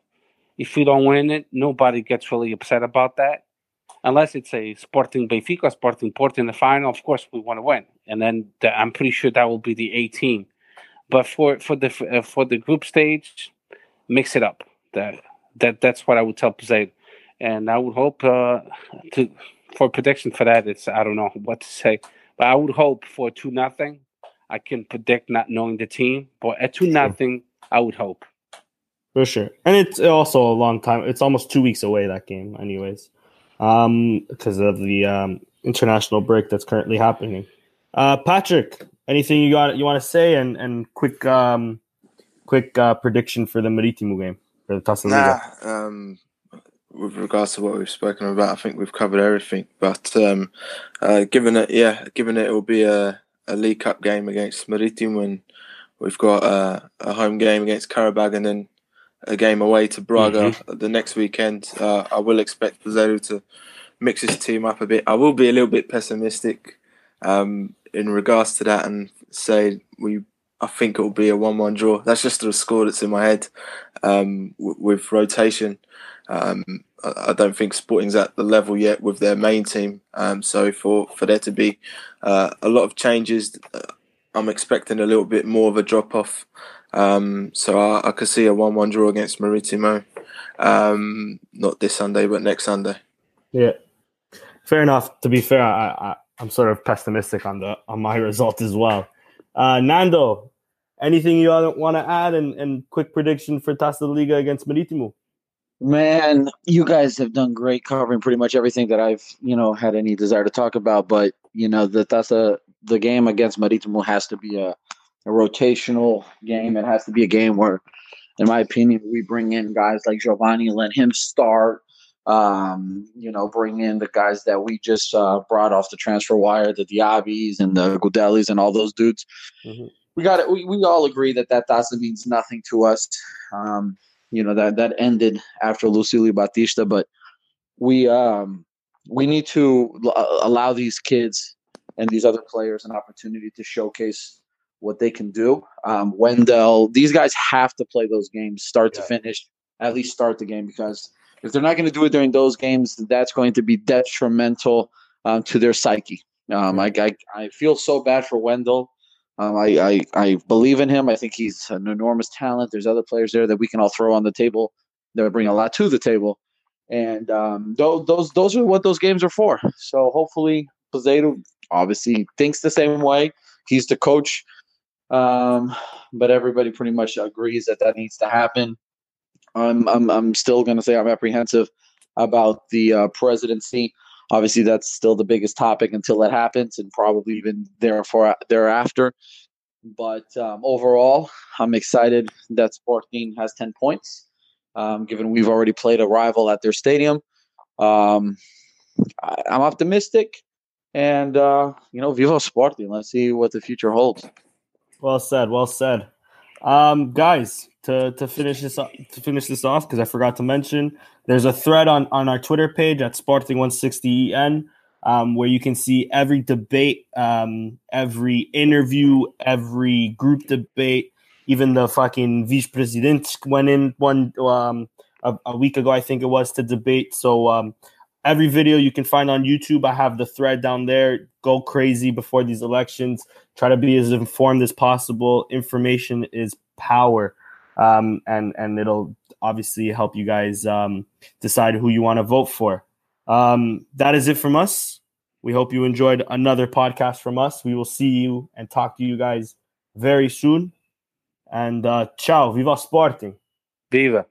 If we don't win it, nobody gets really upset about that, unless it's a Sporting Benfica, Sporting Porto in the final. Of course, we want to win, and then the, I'm pretty sure that will be the A team. But for for the uh, for the group stage, mix it up. That that that's what I would tell Peseiro and I would hope uh, to for prediction for that. It's I don't know what to say, but I would hope for two nothing. I can predict not knowing the team, but at two nothing, I would hope. for sure. And it's also a long time. It's almost two weeks away that game, anyways, um, because of the um, international break that's currently happening. Uh, Patrick, anything you got you want to say, and and quick um, quick uh, prediction for the Maritimo game for the Liga. Nah, um, with regards to what we've spoken about, I think we've covered everything. But um, uh, given it, yeah, given it, will be a, a League Cup game against Maritimo, and we've got a, a home game against Karabag, and then a game away to Braga the next weekend. Uh, I will expect Peseiro to mix his team up a bit. I will be a little bit pessimistic um, in regards to that, and say we. I think it will be a one-one draw. That's just the score that's in my head um, w- with rotation. Um, I, I don't think Sporting's at the level yet with their main team. Um, so for, for there to be uh, a lot of changes, uh, I'm expecting a little bit more of a drop off. Um, so I, I could see a one-one draw against Maritimo. Um, not this Sunday, but next Sunday. Yeah, fair enough. To be fair, I, I I'm sort of pessimistic on the on my result as well. Uh, Nando, anything you want to add and, and quick prediction for Taça Liga against Maritimo? Man, you guys have done great covering pretty much everything that I've, you know, had any desire to talk about. But you know, that that's a the game against Maritimo has to be a, a rotational game. It has to be a game where, in my opinion, we bring in guys like Jovane, let him start. Um, you know, bring in the guys that we just uh, brought off the transfer wire, the Diabys and the Godelis and all those dudes. Mhm. We got it. We, we all agree that that Taça means nothing to us. Um, you know that that ended after Lucílio Baptista, but we um we need to l- allow these kids and these other players an opportunity to showcase what they can do. Um, Wendel, these guys have to play those games start to finish, at least start the game because if they're not going to do it during those games, that's going to be detrimental um, to their psyche. Um, I, I I feel so bad for Wendel. Um, I, I I believe in him. I think he's an enormous talent. There's other players there that we can all throw on the table that bring a lot to the table, and um, those those those are what those games are for. So hopefully, Peseiro obviously thinks the same way. He's the coach, um, but everybody pretty much agrees that that needs to happen. I'm I'm I'm still going to say I'm apprehensive about the uh, presidency. Obviously, that's still the biggest topic until that happens, and probably even therefore thereafter. But um, overall, I'm excited that Sporting has ten points, um, given we've already played a rival at their stadium. Um, I, I'm optimistic, and uh, you know, Viva Sporting. Let's see what the future holds. Well said. Well said. Um, guys, to, to finish this to finish this off, because I forgot to mention, there's a thread on, on our Twitter page at Sporting160en um, where you can see every debate, um, every interview, every group debate. Even the fucking vice president went in one um, a, a week ago, I think it was, to debate. So um, every video you can find on YouTube, I have the thread down there. Go crazy before these elections. Try to be as informed as possible. Information is power, um, and and it'll obviously help you guys um, decide who you want to vote for. Um, that is it from us. We hope you enjoyed another podcast from us. We will see you and talk to you guys very soon. And uh, ciao, viva Sporting. Viva.